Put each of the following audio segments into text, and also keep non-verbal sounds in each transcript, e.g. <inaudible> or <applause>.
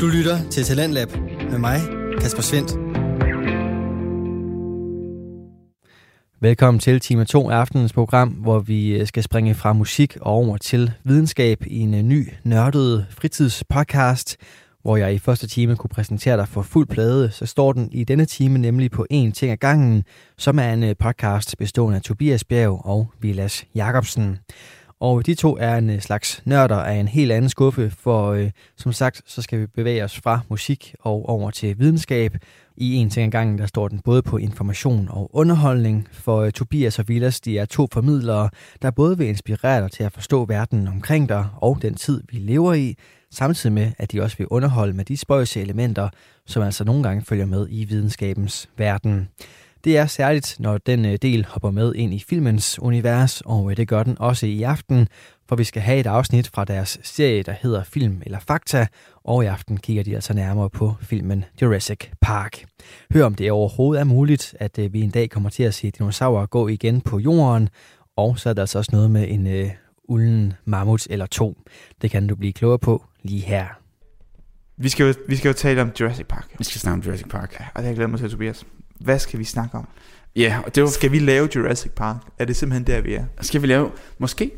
Du lytter til Talentlab med mig, Kasper Svendt. Velkommen til time 2 af aftenens program, hvor vi øh, skal springe fra musik og over til videnskab i en øh, ny nørdet fritidspodcast, hvor jeg i første time kunne præsentere dig for fuld plade, så står den i denne time nemlig på En ting ad gangen, som er en øh, podcast bestående af Tobias Bjerg og Vilas Jacobsen. Og de to er en øh, slags nørder af en helt anden skuffe, for øh, som sagt, så skal vi bevæge os fra musik og over til videnskab. I en ting ad gangen, der står den både på information og underholdning, for øh, Tobias og Villas, de er to formidlere, der både vil inspirere dig til at forstå verden omkring dig og den tid, vi lever i, samtidig med, at de også vil underholde med de spøjse elementer, som altså nogle gange følger med i videnskabens verden. Det er særligt, når den øh, del hopper med ind i filmens univers, og øh, det gør den også i aften, for vi skal have et afsnit fra deres serie, der hedder Film eller Fakta, og i aften kigger de altså nærmere på filmen Jurassic Park. Hør om det overhovedet er muligt, at øh, vi en dag kommer til at se dinosaurer gå igen på jorden, og så er der altså også noget med en øh, ulden mammut eller to. Det kan du blive klogere på lige her. Vi skal, jo, vi skal jo tale om Jurassic Park. Vi skal snakke om Jurassic Park. Ja, og det har jeg glædet mig til, Tobias. Hvad skal vi snakke om? Ja, og det var... Skal vi lave Jurassic Park? Er det simpelthen der, vi er? Skal vi lave... Måske?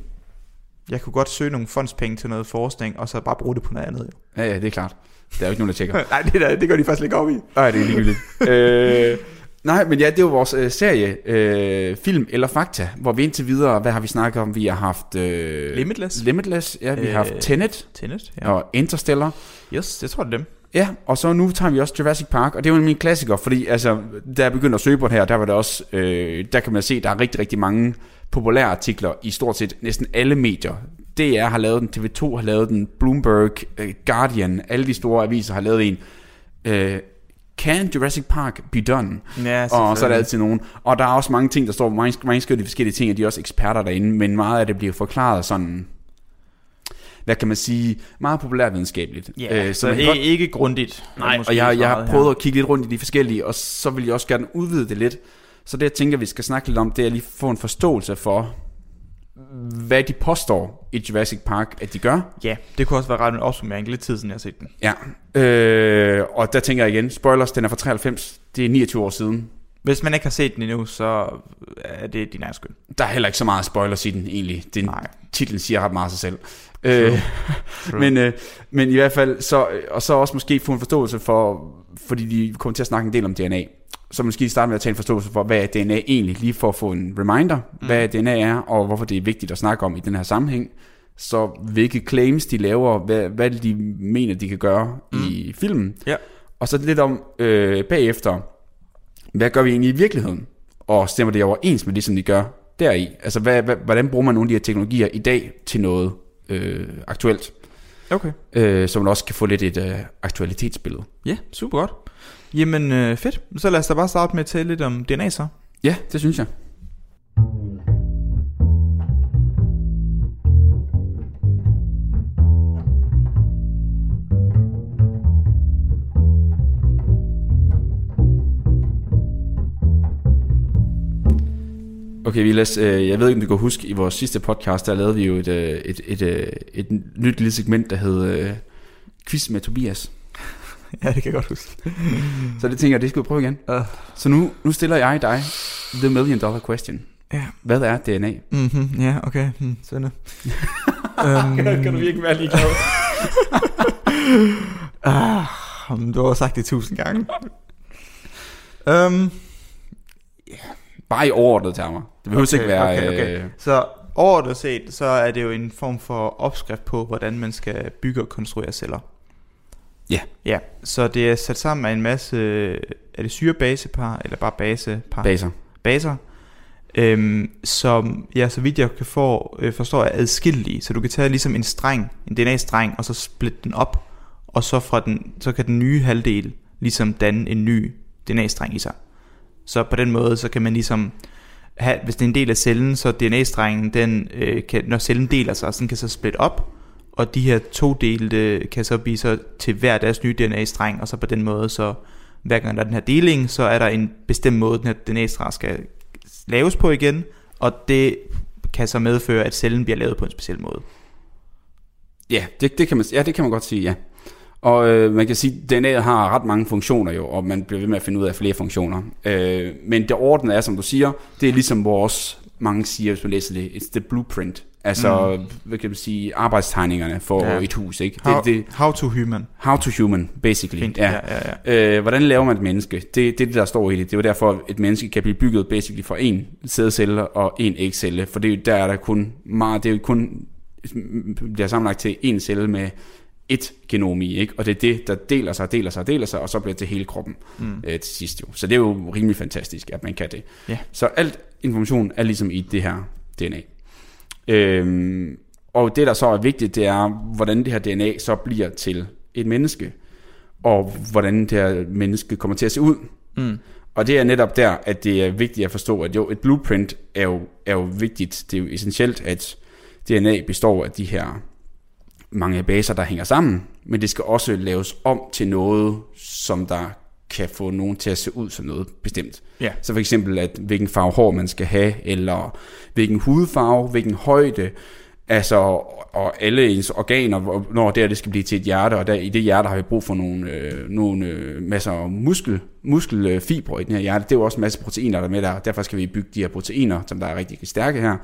Jeg kunne godt søge nogle fondspenge til noget forskning, og så bare bruge det på noget andet. Jo. Ja, ja, det er klart. Der er jo ikke nogen, der tjekker. <laughs> Nej, det, der, det går de faktisk ikke op i. Nej, det er ligegyldigt. <laughs> øh, nej, men ja, det er vores øh, serie, øh, film eller fakta, hvor vi indtil videre, hvad har vi snakket om? Vi har haft... Øh, Limitless. Limitless, ja. Vi har haft Øh, Tenet Tenet, ja. og Interstellar. Yes, jeg tror det er dem. Ja, og så nu tager vi også Jurassic Park, og det er jo min klassiker, fordi altså, da jeg begyndte at søge på det her, der var det også, øh, der kan man se, der er rigtig, rigtig mange populære artikler i stort set næsten alle medier. DR har lavet den, TV2 har lavet den, Bloomberg, øh, Guardian, alle de store aviser har lavet en. Øh, Can Jurassic Park be done? Ja, Og så er der altid nogen. Og der er også mange ting, der står, mange, mange skriver de forskellige ting, og de er også eksperter derinde, men meget af det bliver forklaret sådan, hvad kan man sige, meget populærvidenskabeligt. Ja, Øh, så man kan ikke, godt- ikke grundigt. Nej, og jeg, jeg har prøvet her. at kigge lidt rundt i de forskellige, og så vil jeg også gerne udvide det lidt. Så det jeg tænker, vi skal snakke lidt om, det er at lige få en forståelse for, hvad de påstår i Jurassic Park, at de gør. Ja, det kunne også være ret en opsummering. Lidt tid siden, jeg har set den. Ja, øh, og der tænker jeg igen, spoilers, den er fra 93, det er 29 år siden. Hvis man ikke har set den endnu, så er det din egen skyld. Der er heller ikke så meget spoilers i den egentlig. Den, Nej. titlen siger ret meget sig selv. Øh, <laughs> True. men, øh, men i hvert fald, så, og så også måske få en forståelse for, fordi de kommer til at snakke en del om DNA, så måske starte med at tage en forståelse for, hvad er DNA egentlig, lige for at få en reminder, mm. hvad DNA er, og hvorfor det er vigtigt at snakke om i den her sammenhæng. Så hvilke claims de laver, hvad, hvad de mener, de kan gøre mm. i filmen. Ja. Og så lidt om øh, bagefter, hvad gør vi egentlig i virkeligheden? Og stemmer det overens med det, som de gør deri? Altså, hvad, hvad, hvordan bruger man nogle af de her teknologier i dag til noget øh, aktuelt? Okay. øh, så man også kan få lidt et øh, aktualitetsbillede. Ja, super godt. Jamen øh, fedt. Så lad os da bare starte med at tale lidt om DNA så. Ja, det synes jeg. Okay, Vilas, øh, jeg ved ikke, om du kan huske, i vores sidste podcast, der lavede vi jo et, øh, et, et, et, et nyt lille segment, der hed øh, Quiz med Tobias. <laughs> Ja, det kan jeg godt huske. Så det tænker jeg, det skal vi prøve igen. Uh, Så nu, nu stiller jeg dig the million dollar question. ja. Hvad er DNA? Mm-hmm, ja, okay. Hmm, spændende. <laughs> um, virkelig være ligeglad? <laughs> ah, men du har sagt det tusind gange. um, Bare i overordnede termer. Det behøver Okay, ikke være... okay, okay. Øh, så overordnet set, så er det jo en form for opskrift på, hvordan man skal bygge og konstruere celler. Ja. Ja, så det er sat sammen af en masse, er det syrebasepar, eller bare basepar? baser. baser, øhm, som ja, så vidt jeg kan få, øh, forstår er adskillelige. Så du kan tage ligesom en streng, en DNA-streng, og så splitte den op, og så, fra den, så kan den nye halvdel ligesom danne en ny DNA-streng i sig. Så på den måde, så kan man ligesom have, hvis det er en del af cellen, så DNA-strengen, den, øh, kan, når cellen deler sig, så den kan så splitte op, og de her to dele kan så blive så til hver deres nye DNA-streng, og så på den måde, så hver gang der er den her deling, så er der en bestemt måde, den her DNA-streng skal laves på igen, og det kan så medføre, at cellen bliver lavet på en speciel måde. Ja, det, det, kan man, ja, det kan man godt sige, ja. Og øh, man kan sige, at DNA'et har ret mange funktioner jo, og man bliver ved med at finde ud af flere funktioner. Øh, men det ordentlige er, som du siger, det er ligesom vores, mange siger, hvis man læser det, it's the blueprint. Altså, mm. hvad kan man sige, arbejdstegningerne for Ja. et hus, ikke? How, Det, det, how to human. how to human, basically. Fint. Ja. Ja, ja, ja. Øh, hvordan laver man et menneske? Det, det er det, der står i det. Det er jo derfor, at et menneske kan blive bygget basically fra en sædcelle og en ægcelle. For det er jo, der er der kun meget, det er jo kun, bliver sammenlagt til en celle med et genom i, ikke? Og det er det, der deler sig, deler sig, deler sig, og så bliver det til hele kroppen mm. øh, til sidst jo. Så det er jo rimelig fantastisk, at man kan det. Ja. Så alt information er ligesom i det her DNA. Øhm, og det, der så er vigtigt, det er, hvordan det her DNA så bliver til et menneske, og hvordan det her menneske kommer til at se ud. Mm. Og det er netop der, at det er vigtigt at forstå, at jo, et blueprint er jo, er jo vigtigt. Det er jo essentielt, at DNA består af de her mange baser, der hænger sammen, men det skal også laves om til noget, som der kan få nogen til at se ud som noget bestemt. Ja. Så for eksempel, at hvilken farve hår man skal have, eller hvilken hudfarve, hvilken højde, altså, og alle ens organer, når det, her, det skal blive til et hjerte, og der, i det hjerte har vi brug for nogle, øh, nogle øh, masser af muskel, muskelfibre i den her hjerte. Det er jo også en masse proteiner, der er med der, derfor skal vi bygge de her proteiner, som der er rigtig stærke her.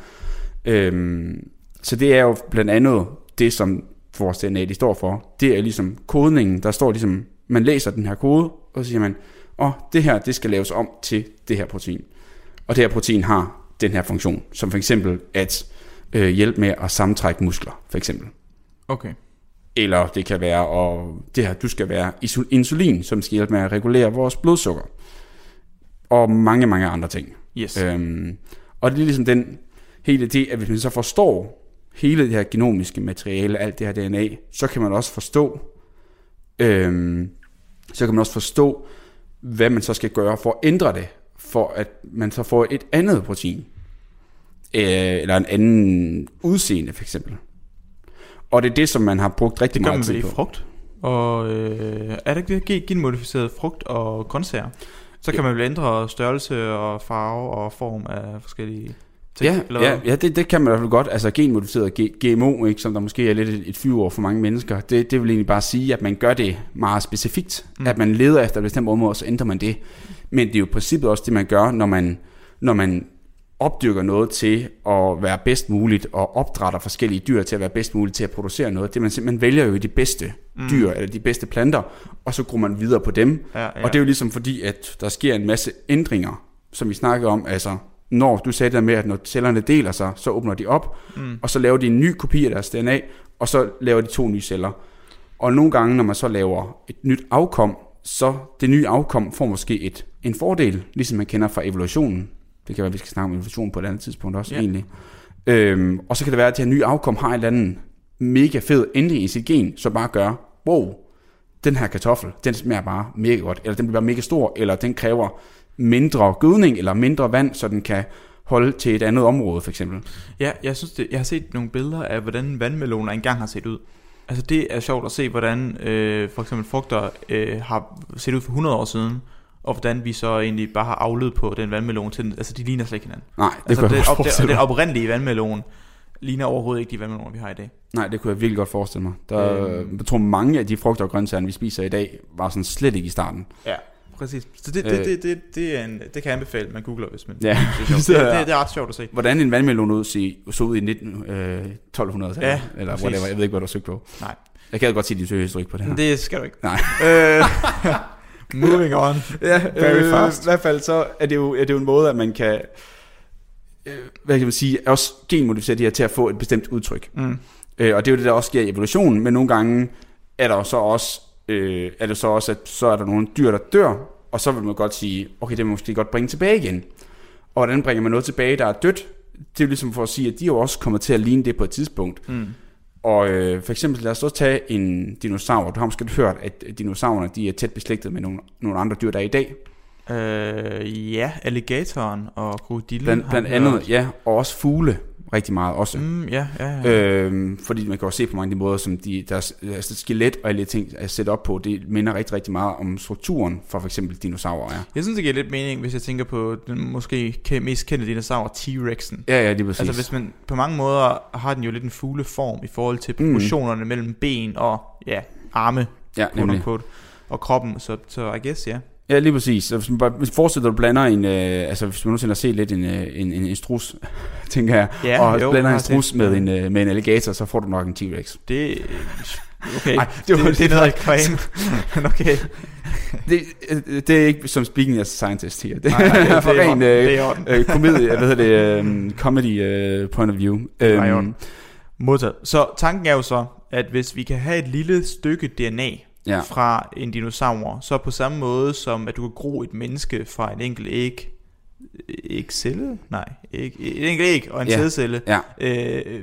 Øhm, så det er jo blandt andet det, som vores DNA de står for. Det er ligesom kodningen, der står ligesom, man læser den her kode, og så siger man, åh, det her, det skal laves om til det her protein. Og det her protein har den her funktion, som for eksempel at øh, hjælpe med at sammentrække muskler, for eksempel. Okay. Eller det kan være, og det her, du skal være insulin, som skal hjælpe med at regulere vores blodsukker. Og mange, mange andre ting. Yes. Øhm, og det er ligesom den hele det, at hvis man så forstår hele det her genomiske materiale, alt det her DNA, så kan man også forstå, øhm, så kan man også forstå, hvad man så skal gøre for at ændre det, for at man så får et andet protein, øh, eller en anden udseende for eksempel. Og det er det, som man har brugt rigtig Det gør meget man tid vel i på. frugt. Og øh, er det ikke det gen- genmodificeret frugt og grøntsager? Så kan man vel ændre størrelse og farve og form af forskellige ting? Ja, eller ja, ja det, det kan man i hvert fald godt. Altså genmodificeret GMO, ikke, som der måske er lidt et, et fyreord for mange mennesker, det, det vil egentlig bare sige, at man gør det meget specifikt. Mm. At man leder efter et bestemt område, og så ændrer man det. Men det er jo i princippet også det, man gør, når man, når man opdyrker noget til at være bedst muligt, og opdrætter forskellige dyr til at være bedst muligt til at producere noget. Det man simpelthen vælger jo de bedste Mm. dyr, eller de bedste planter, og så går man videre på dem. Ja, ja. Og det er jo ligesom fordi, at der sker en masse ændringer, som vi snakkede om, altså når du sagde det med, at når cellerne deler sig, så åbner de op, Mm. og så laver de en ny kopi af deres DNA, og så laver de to nye celler. Og nogle gange, når man så laver et nyt afkom, så det nye afkom får måske et, en fordel, ligesom man kender fra evolutionen. Det kan være, at vi skal snakke om evolution på et andet tidspunkt også, ja. egentlig. Øhm, og så kan det være, at det her nye afkom har en eller anden mega fed ændring i sit gen, som bare gør, wow, den her kartoffel, den smager bare mega godt, eller den bliver mega stor, eller den kræver mindre gødning, eller mindre vand, så den kan holde til et andet område, for eksempel. Ja, jeg synes det, jeg har set nogle billeder af, hvordan vandmeloner engang har set ud. Altså det er sjovt at se, hvordan øh, for eksempel frugter øh, har set ud for 100 år siden, og hvordan vi så egentlig bare har afledt på den vandmelon til den. Altså de ligner slet ikke hinanden. Nej, det altså, kunne jeg op, den mig. oprindelige vandmelon ligner overhovedet ikke de vandmeloner, vi har i dag. Nej, det kunne jeg virkelig godt forestille mig. Der, Øhm. Jeg tror, mange af de frugter og grøntsager, vi spiser i dag, var sådan slet ikke i starten. Ja, præcis. Så det, det, Øh. det, det, det, er en, det kan jeg anbefale, man googler, hvis man Ja. synes, det er <laughs> det, det, er ret sjovt at se. Hvordan en vandmelon ud så ud i 19, øh, 1200 Ja, eller præcis. whatever. Jeg ved ikke, hvad du har søgt på. Nej. Jeg kan godt sige din søgehistorik på det her. Det skal du ikke. Nej. Øh, <laughs> moving on. <laughs> Ja, Very øh, fast. I hvert fald så er det jo, er det jo en måde, at man kan, øh, hvad kan man sige, også genmodificere det her til at få et bestemt udtryk. Mm. Øh, og det er jo det, der også sker i evolutionen, men nogle gange er der så også, øh, er det så også, at så er der nogle dyr, der dør, og så vil man godt sige, okay, det man måske godt bringe tilbage igen. Og hvordan bringer man noget tilbage, der er dødt? Det er ligesom for at sige, at de jo også kommet til at ligne det på et tidspunkt. Mm. Og øh, for eksempel, lad os så tage en dinosaur. Du har måske hørt, at dinosaurerne de er tæt beslægtet med nogle, nogle andre dyr, der er i dag. Øh, ja, alligatoren og krokodillen. Blandt, blandt andet, hørt. ja, og også fugle rigtig meget også. Mm. Mm, ja, ja, ja. Øhm, fordi man kan også se på mange af de måder, som de, deres, deres skelet og alle de ting er sat op på, det minder rigtig, rigtig meget om strukturen for for eksempel dinosaurer er. Jeg synes, det giver lidt mening, hvis jeg tænker på den måske ke- mest kendte dinosaur, T-Rexen. Ja, ja, det er præcis. Altså hvis man på mange måder har den jo lidt en fugleform i forhold til proportionerne mm. mellem ben og ja, arme, Ja, nemlig. unquote, og kroppen, så, så I guess, ja. Ja, lige præcis. Så hvis man bare forestiller, at du blander en, øh, altså hvis man nogensinde har set lidt en, øh, en, en, en strus, <laughs> tænker jeg, Ja, og jo, blander jeg en strus set. med en, øh, med en alligator, så får du nok en T-Rex. Det, okay, Ej, det det, var- det, det, er noget, <laughs> jeg Men okay. Det, øh, det er ikke som speaking as a scientist her. Det Nej, nej, det, er det, er, ren øh, det øh, komedie, <laughs> hvad hedder det, øh, comedy øh, point of view. er i Øhm. Modtaget. Så tanken er jo så, at hvis vi kan have et lille stykke DNA Ja, fra en dinosaur, så på samme måde som at du kan gro et menneske fra en enkelt æg, ægcelle? Nej, æg, et enkelt æg og en Ja. sædcelle. ja, Øh,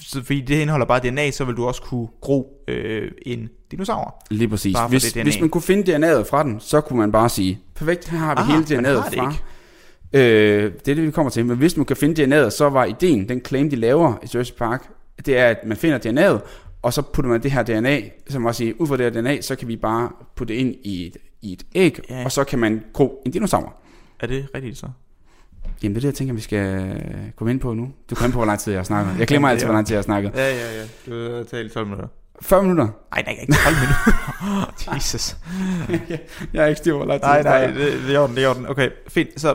så fordi det indeholder bare DNA, så vil du også kunne gro øh, en dinosaur. lige præcis. Hvis, hvis man kunne finde DNA'et fra den, så kunne man bare sige, perfekt, her har vi Ah, hele DNA'et det fra. ikke. Øh, det er det, vi kommer til. Men hvis man kan finde DNA'et, så var ideen, den claim, de laver i Jurassic Park, det er, at man finder DNA'et, og så putter man det her DNA, som også siger, ud fra det her DNA, så kan vi bare putte det ind i et, i et æg, Ja. og så kan man gro en dinosaur. Er det rigtigt så? Jamen det er det, jeg tænker, vi skal komme ind på nu. Du ind på, hvor lang tid jeg har snakket. Jeg glemmer <laughs> altid, hvor lang tid jeg har snakket. Ja, ja, ja. Du har talt 12 minutter. 40 minutter. Nej, nej, ikke 12 minutter. <laughs> Jesus. <laughs> Jeg er ikke styr, hvor lang tid Nej, jeg nej, det, det er orden, det er orden. Okay, fint. Så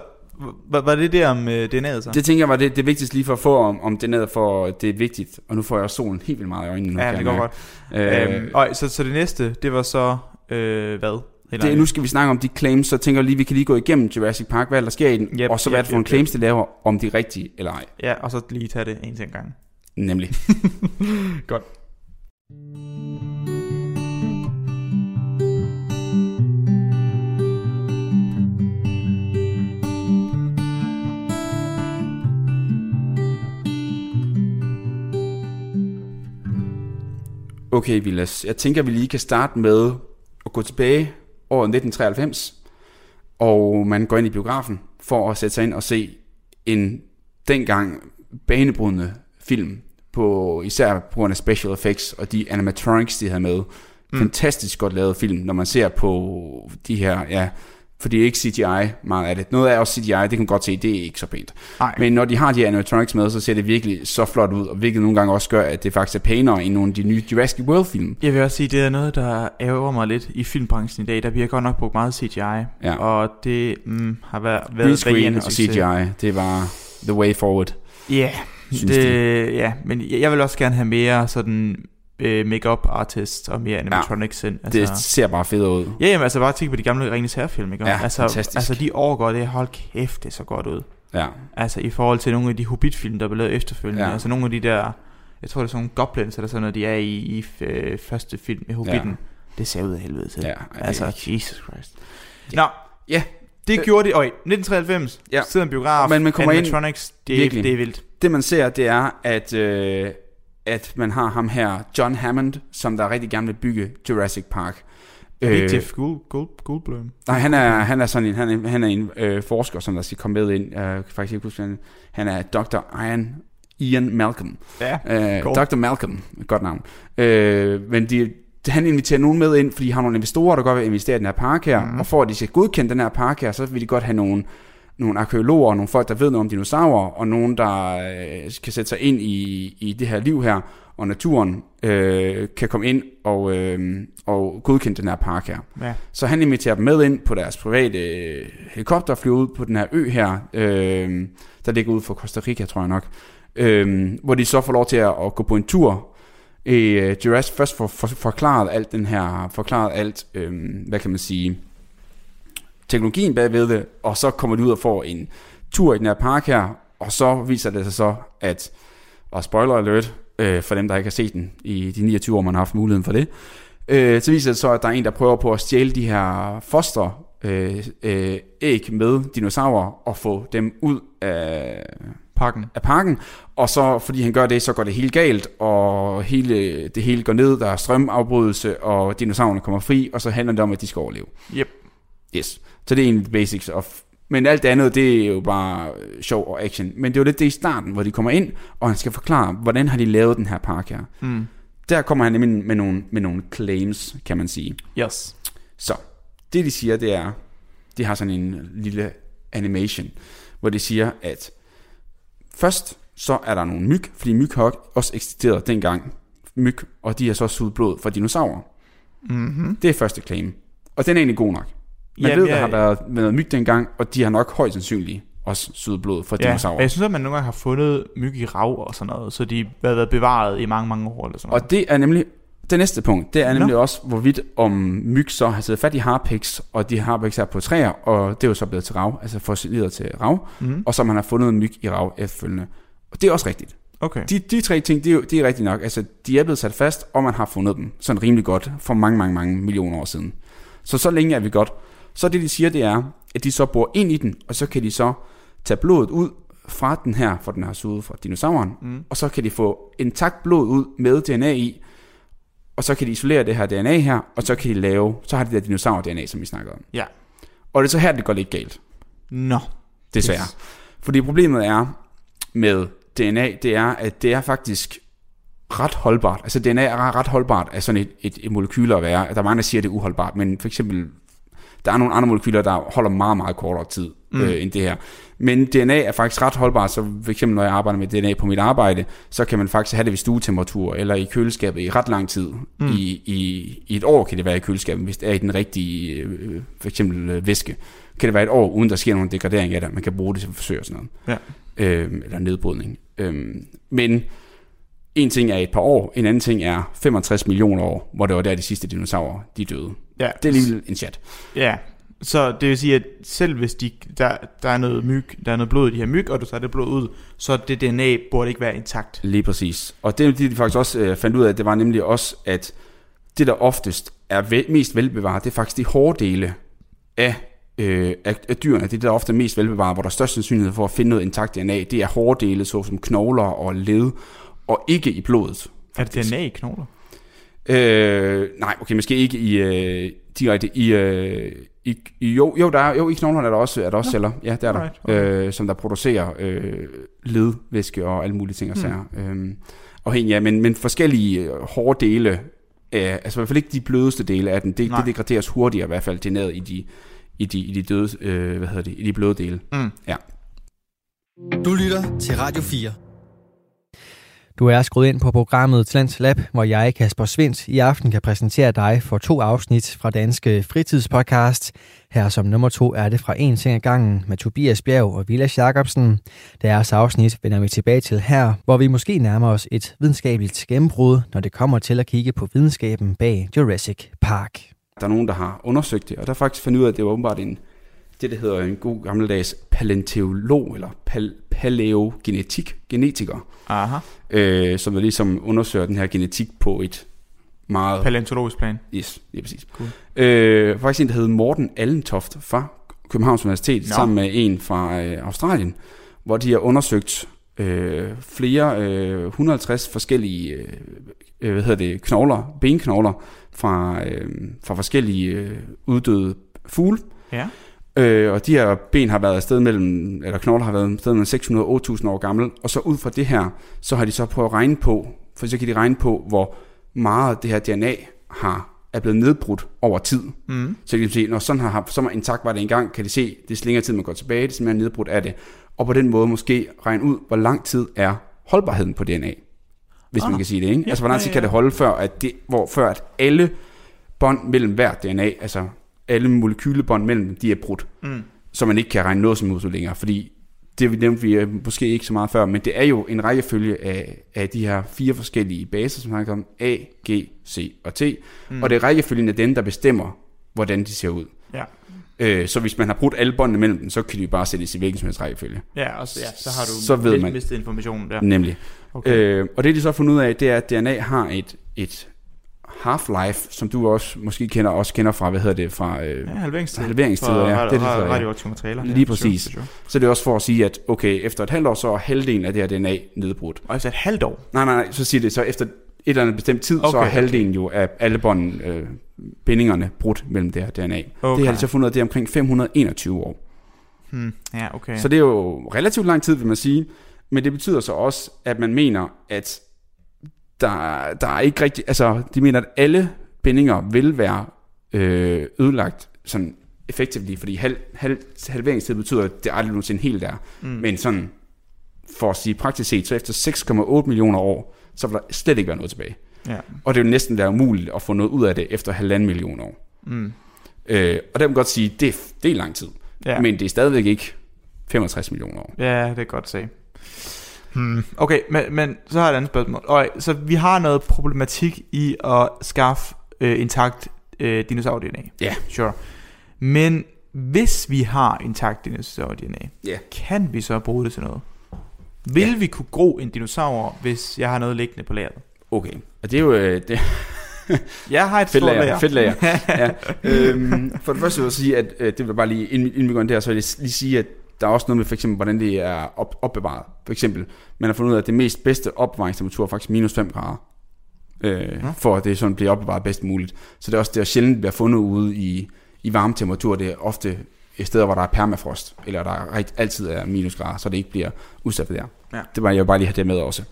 var, var det det om øh, DNA'et så? Det tænker jeg var det, det vigtigste lige for at få om, om DNA'et, for det er vigtigt. Og nu får jeg også solen helt vildt meget i øjnene. Nu, ja, det går godt. Øh, Øhm, og, så, så det næste, det var så, øh, hvad? Eller, Det, nu skal vi snakke om de claims, så tænker jeg lige, vi kan lige gå igennem Jurassic Park, hvad der sker i den, Yep, og så hvad yep, det for yep, claims, de laver, om de er rigtige eller ej. Ja, og så lige tage det en til en gang. Nemlig. <laughs> <laughs> Godt. Okay, Vilas. Jeg tænker, vi lige kan starte med at gå tilbage året 1993, og man går ind i biografen for at sætte sig ind og se en dengang banebrydende film, på, især på grund af special effects og de animatronics, de havde med. Mm. Fantastisk godt lavet film, når man ser på de her, ja, for det er ikke CGI meget af det. Noget er også CGI, det kan man godt se, det er ikke så pænt. Nej. Men når de har de animatronics med, så ser det virkelig så flot ud, og hvilket nogle gange også gør, at det faktisk er pænere end nogle af de nye Jurassic World film. Jeg vil også sige, det er noget, der ærger mig lidt i filmbranchen i dag. Der bliver godt nok brugt meget CGI. Ja. Og det mm, har været, Green været screen varierende og. CGI, det var the way forward. Ja, Synes det, ja, men jeg vil også gerne have mere sådan make-up artist og mere animatronics ind. Altså, det ser bare federe ud. Ja, jamen, altså bare tænk på de gamle Ringens Herrefilm, ikke? Ja, altså, fantastisk. altså de overgår det, hold kæft, det så godt ud. Ja, Altså i forhold til nogle af de Hobbit-film, der blev lavet efterfølgende. Ja. Ja. Altså nogle af de der, jeg tror det er sådan nogle goblins, eller sådan noget, de er i, i øh, første film med Hobbiten. Ja. Det ser ud af helvede til. ja. altså, det- Jesus Christ. Nå, Ja, det Øh, gjorde de, øj, 1993, Ja. ja. sidder en biograf, Men man kommer ind- animatronics, det, er- det er vildt. det man ser, det er, at, øh, at man har ham her, John Hammond, som der rigtig gerne vil bygge Jurassic Park. Er det Øh, Jeff Gold, Gold, Goldblum? Nej, han er, han er sådan en, han er, han er en øh, forsker, som der skal komme med ind. Kan faktisk ikke huske, han, han er Dr. Ian, Ian Malcolm. Ja, Øh, Cool. Dr. Malcolm, godt navn. Øh, men de, han inviterer nogen med ind, fordi de har nogle investorer, der godt vil investere i den her park her. Mm. Og for at de skal godkende den her park her, så vil de godt have nogle, nogle arkeologer, nogle folk, der ved noget om dinosaurer, og nogen, der øh, kan sætte sig ind i, i det her liv her, og naturen øh, kan komme ind og, øh, og godkende den her park her. ja. Så han inviterer dem med ind på deres private øh, helikopter og flyver ud på den her ø her, øh, der ligger ud for Costa Rica, tror jeg nok. Øh, hvor de så får lov til at, at gå på en tur. Øh, Jurassic først får for, forklaret alt den her, forklaret alt, øh, hvad kan man sige, teknologien bagved det, og så kommer de ud og får en tur i den her park her, og så viser det sig så, at, og spoiler alert, øh, for dem, der ikke har set den i de 29 år, man har haft muligheden for det, øh, så viser det så, at der er en, der prøver på at stjæle de her foster øh, øh, æg med dinosaurer og få dem ud af, Pakken. af parken, og så fordi han gør det, så går det helt galt, og hele, det hele går ned, der er strømafbrydelse, og dinosaurerne kommer fri, og så handler det om, at de skal overleve. Yep. Yes. Så det er egentlig basics of... Men alt det andet, det er jo bare øh, sjov og action. Men det er jo lidt det i starten, hvor de kommer ind, og han skal forklare, hvordan har de lavet den her park her. Mm. Der kommer han nemlig med nogle, med nogle claims, kan man sige. Yes. Så, det de siger, det er, de har sådan en lille animation, hvor de siger, at først så er der nogle myg, fordi myg har også eksisteret dengang, myg, og de har så suget blod fra dinosaurer. Mm-hmm. Det er første claim. Og den er egentlig god nok. Man Ja, ved, der har ja. været med noget myg dengang, og de har nok højst sandsynligt også syet blod fra Ja, dinosaurer. jeg synes, at man nogle gange har fundet myg i rav og sådan noget, så de har været bevaret i mange, mange år eller sådan noget. Og det er nemlig det næste punkt, det er nemlig også, hvorvidt om myg så har siddet fat i harpiks, og de harpiks er på træer, og det er jo så blevet til rav, altså fossileret til rav, Mm. og så man har fundet myg i rav efterfølgende. Og det er også rigtigt. Okay. De, de tre ting, det er, jo, det er rigtigt nok. Altså, de er blevet sat fast, og man har fundet dem sådan rimelig godt for mange, mange, mange millioner år siden. Så så længe er vi godt. Så det, de siger, det er, at de så bor ind i den, og så kan de så tage blodet ud fra den her, for den har suget fra dinosauren, Mm. og så kan de få intakt blod ud med DNA i, og så kan de isolere det her DNA her, og så kan de lave, så har de det der dinosaur-DNA, som vi snakkede om. Ja. Og det er så her, det går lidt galt, Nå. desværre. Yes. Fordi problemet er med DNA, det er, at det er faktisk ret holdbart. Altså DNA er ret holdbart af sådan et, et, et molekyl at være. Der er mange, der siger, at det er uholdbart, men for eksempel, der er nogle andre molekyler, der holder meget, meget kortere tid mm. øh, end det her. Men DNA er faktisk ret holdbart, så for eksempel når jeg arbejder med DNA på mit arbejde, så kan man faktisk have det ved stuetemperatur, eller i køleskabet i ret lang tid. Mm. I, i, I et år kan det være i køleskabet, hvis det er i den rigtige, øh, for eksempel øh, væske. Kan det være et år, uden der sker nogen degradering af det, man kan bruge det til forsøg og sådan noget Ja. øh, eller nedbrydning. Øh, men en ting er et par år, en anden ting er 65 millioner år, hvor det var der de sidste dinosaurer, de døde. Ja. Det er lige en chat. Ja. Så det vil sige, at selv hvis de, der, der er noget myg, der er noget blod i de her myg, og du tager det blod ud, så det DNA burde ikke være intakt. Lige præcis. Og det, de faktisk også øh, fandt ud af, det var nemlig også, at det, der oftest er vel, mest velbevaret, det er faktisk de hårde dele af, øh, af, af dyrene. Det, der er ofte mest velbevaret, hvor der er størst sandsynlighed for at finde noget intakt DNA, det er hårde dele, såsom knogler og led, og ikke i blodet. Er det DNA i knogler? Øh, nej, okay, måske ikke i øh, direkte i, øh, i, i jo, jo, der er, jo, i knoglerne er der også, er der også Nå. celler, ja, det er der, Alright, okay. øh, som der producerer øh, ledvæske og alle mulige ting og sager. Hmm. Øh, afhængig af, men, men forskellige øh, hårde dele, øh, altså i hvert fald ikke de blødeste dele af den, det, Nej. det degraderes hurtigere i hvert fald til ned i de, i de, i de døde, øh, hvad hedder det, i de bløde dele. Mm. Du lytter til Radio 4. Du er skruet ind på programmet Talents Lab, hvor jeg, Kasper Svindt, i aften kan præsentere dig for to afsnit fra Danske Fritidspodcast. Her som nummer to er det fra En ting ad gangen med Tobias Bjerg og Vilas Jacobsen. Deres afsnit vender vi tilbage til her, hvor vi måske nærmer os et videnskabeligt gennembrud, når det kommer til at kigge på videnskaben bag Jurassic Park. Der er nogen, der har undersøgt det, og der faktisk fandt ud af, at det var åbenbart en, det, der hedder en god gammeldags paleontolog, eller pal- paleogenetik, genetiker, Aha. øh, som der ligesom undersøger den her genetik på et meget... Paleontologisk plan. yes, lige præcis. Cool. Øh, faktisk en, der hed Morten Allentoft fra Københavns Universitet, no. sammen med en fra øh, Australien, hvor de har undersøgt øh, flere, øh, 150 forskellige øh, øh, hvad hedder det, knogler, benknogler fra, øh, fra forskellige øh, uddøde fugle. Ja. Øh, og de her ben har været afsted mellem, eller knogler har været afsted mellem 600 og 8000 år gammel, og så ud fra det her, så har de så prøvet at regne på, for så kan de regne på, hvor meget det her DNA har, er blevet nedbrudt over tid. Mm. Så kan de se, når sådan har, så var intakt var det engang, kan de se, det er længere tid, man går tilbage, det er mere nedbrudt af det. Og på den måde måske regne ud, hvor lang tid er holdbarheden på DNA. Hvis Ah. man kan sige det, ikke? Ja, altså, hvor lang ja, tid ja. kan det holde, før at, det, hvor, før at alle bånd mellem hver DNA, altså alle molekylebånd mellem dem, de er brudt. Mm. Så man ikke kan regne noget som ud længere, fordi det nævnte vi måske ikke så meget før, men det er jo en rækkefølge af, af de her fire forskellige baser, som snakker om A, G, C og T. Mm. Og det er rækkefølgen af dem, der bestemmer, hvordan de ser ud. Ja. Øh, så hvis man har brudt alle båndene mellem dem, så kan de jo bare sættes i hvilken som helst rækkefølge. Ja, og så, ja, så har du Så ved man. mistet informationen der. Nemlig. Okay. Øh, og det de så har fundet ud af, det er, at DNA har et, et half-life, som du også måske kender, også kender fra, hvad hedder det, fra øh, ja, halveringstid. halveringstider. Ja, det, er det, radioaktive. Lige ja, præcis. Sure, sure. Så det er også for at sige, at okay, efter et halvt år, så er halvdelen af det her DNA nedbrudt. Og efter et halvt år. Nej, nej, nej, så siger det så efter et eller andet bestemt tid, okay, så er Okay, halvdelen jo af alle bånd, øh, bindingerne brudt mellem det her DNA. Okay. Det har de så fundet ud af, det er omkring 521 år. Hmm. Ja, okay. Så det er jo relativt lang tid, vil man sige. Men det betyder så også, at man mener, at der, der er ikke rigtig... Altså, de mener, at alle bindinger vil være øh, ødelagt sådan effektivt, fordi halv, halv, halveringstid betyder, at det aldrig nogensinde helt er. Mm. Men sådan, for at sige praktisk set, så efter 6,8 millioner år, så vil der slet ikke være noget tilbage. Ja. Og det vil næsten være umuligt at få noget ud af det efter halvanden million år. Mm. Øh, og der kan godt sige, det, er- det er lang tid. Ja. Men det er stadigvæk ikke 65 millioner år. Ja, det kan godt se. Hmm. Okay, men, men så har jeg et andet spørgsmål. Okay, så vi har noget problematik i at skaffe øh, intakt øh, dinosaur-DNA. Ja. Sure. Men hvis vi har intakt dinosaur-DNA, Ja. kan vi så bruge det til noget? Vil Ja. vi kunne gro en dinosaur, hvis jeg har noget liggende på lageret? Okay, og det er jo øh, det, <laughs> Jeg har et fedt lager. lager. Fedt lager. <laughs> ja. øhm, for det første vil jeg sige, at øh, det vil bare lige, inden, inden vi går ind der, så vil jeg lige sige, at der er også noget med for eksempel, hvordan det er op, opbevaret. For eksempel, man har fundet ud af, at det mest bedste opbevaringstemperatur er faktisk minus 5 grader. Øh, for at det sådan bliver opbevaret bedst muligt. Så det er også det er sjældent bliver fundet ude i, i varme temperaturer. Det er ofte steder, hvor der er permafrost, eller der er rigt, altid er minusgrader, så det ikke bliver udsat her. Ja. Det var jeg vil bare lige have det med også.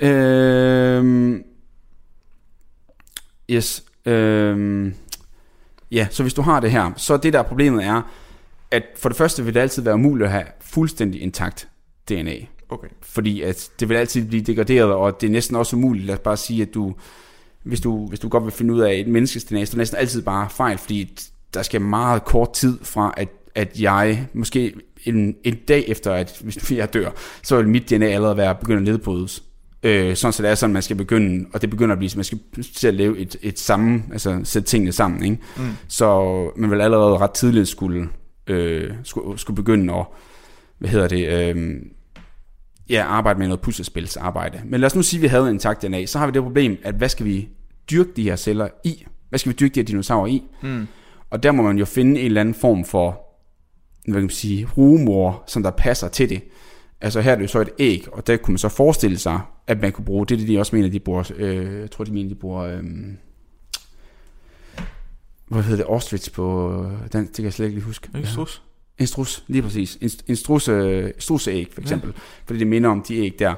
Ja. Øhm, yes. Øhm, ja, så hvis du har det her, så det der problemet er, at for det første vil det altid være umuligt at have fuldstændig intakt DNA. Okay. Fordi at det vil altid blive degraderet, og det er næsten også umuligt at bare sige, at du, hvis du, hvis du godt vil finde ud af et menneskes DNA, så er det næsten altid bare fejl, fordi der skal meget kort tid fra, at, at jeg, måske en, en dag efter, at <laughs> hvis jeg dør, så vil mit DNA allerede være begyndt at nedbrydes. Øh, sådan så det er sådan, man skal begynde, og det begynder at blive, man skal til at lave et, et sammen, altså sætte tingene sammen, ikke? Mm. Så man vil allerede ret tidligt skulle, øh, skulle, skulle begynde at, hvad hedder det, øh, ja, arbejde med noget puslespilsarbejde. Men lad os nu sige, at vi havde en intakt DNA, så har vi det problem, at hvad skal vi dyrke de her celler i? Hvad skal vi dyrke de her dinosaurer i? Mm. Og der må man jo finde en eller anden form for, hvad kan man sige, rugemor, som der passer til det. Altså her er det jo så et æg, og der kunne man så forestille sig, at man kunne bruge, det er det, de også mener, de bruger, øh, jeg tror, de mener, de bruger, øh, hvad hedder det, ostrich på, den, det kan jeg slet ikke lige huske. Ikke strus? En strus, lige præcis. En, en strus, øh, strusseæg, for eksempel. Ja. Fordi det minder om de æg der.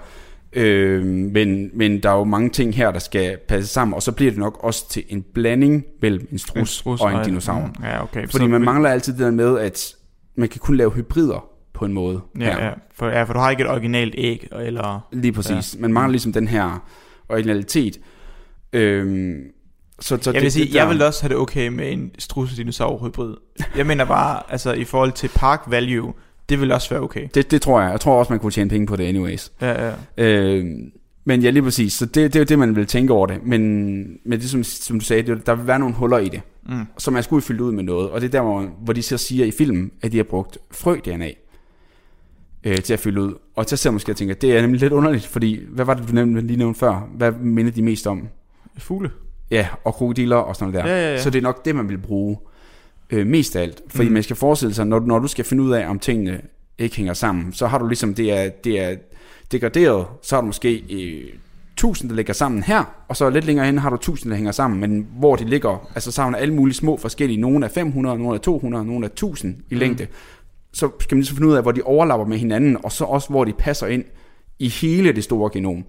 Øh, men, men der er jo mange ting her, der skal passe sammen, og så bliver det nok også til en blanding mellem en strus, en strus og en dinosaur. Ja, okay. Fordi man mangler altid det der med, at man kan kun lave hybrider på en måde. her. Ja, ja, for, ja, for du har ikke et originalt æg, eller... Lige præcis. Ja. Man mangler ligesom den her originalitet. Øhm, så, så Jeg vil det, sige, det der, jeg vil også have det okay med en strusse dinosaur hybrid. Jeg mener bare, altså i forhold til park value, det vil også være okay. det, det tror jeg. Jeg tror også, man kunne tjene penge på det anyways. Ja, ja. Øhm, men ja, lige præcis. Så det, det er jo det, man vil tænke over det. Men, men det, som, som du sagde, det, der vil være nogle huller i det. Mm. Så man skulle fylde ud med noget. Og det er der, hvor, hvor de så siger i filmen, at de har brugt frø-DNA øh, til at fylde ud. Og så ser måske og tænker, det er nemlig lidt underligt, fordi hvad var det, du nævnte, lige nævnte før? Hvad minder de mest om? Fugle. Ja, og krokodiller og sådan noget der. Ja, ja, ja. Så det er nok det, man vil bruge øh, mest af alt. Fordi Mm. man skal forestille sig, når, når du skal finde ud af, om tingene ikke hænger sammen, så har du ligesom, det er, det er degraderet, så har du måske øh, 1000, der ligger sammen her, og så lidt længere hen har du 1000, der hænger sammen, men hvor de ligger, altså så har man alle mulige små forskellige, nogle er 500, nogle er 200, nogle er 1000 i Mm. længde. Så skal man ligesom finde ud af, hvor de overlapper med hinanden, og så også, hvor de passer ind i hele det store genom.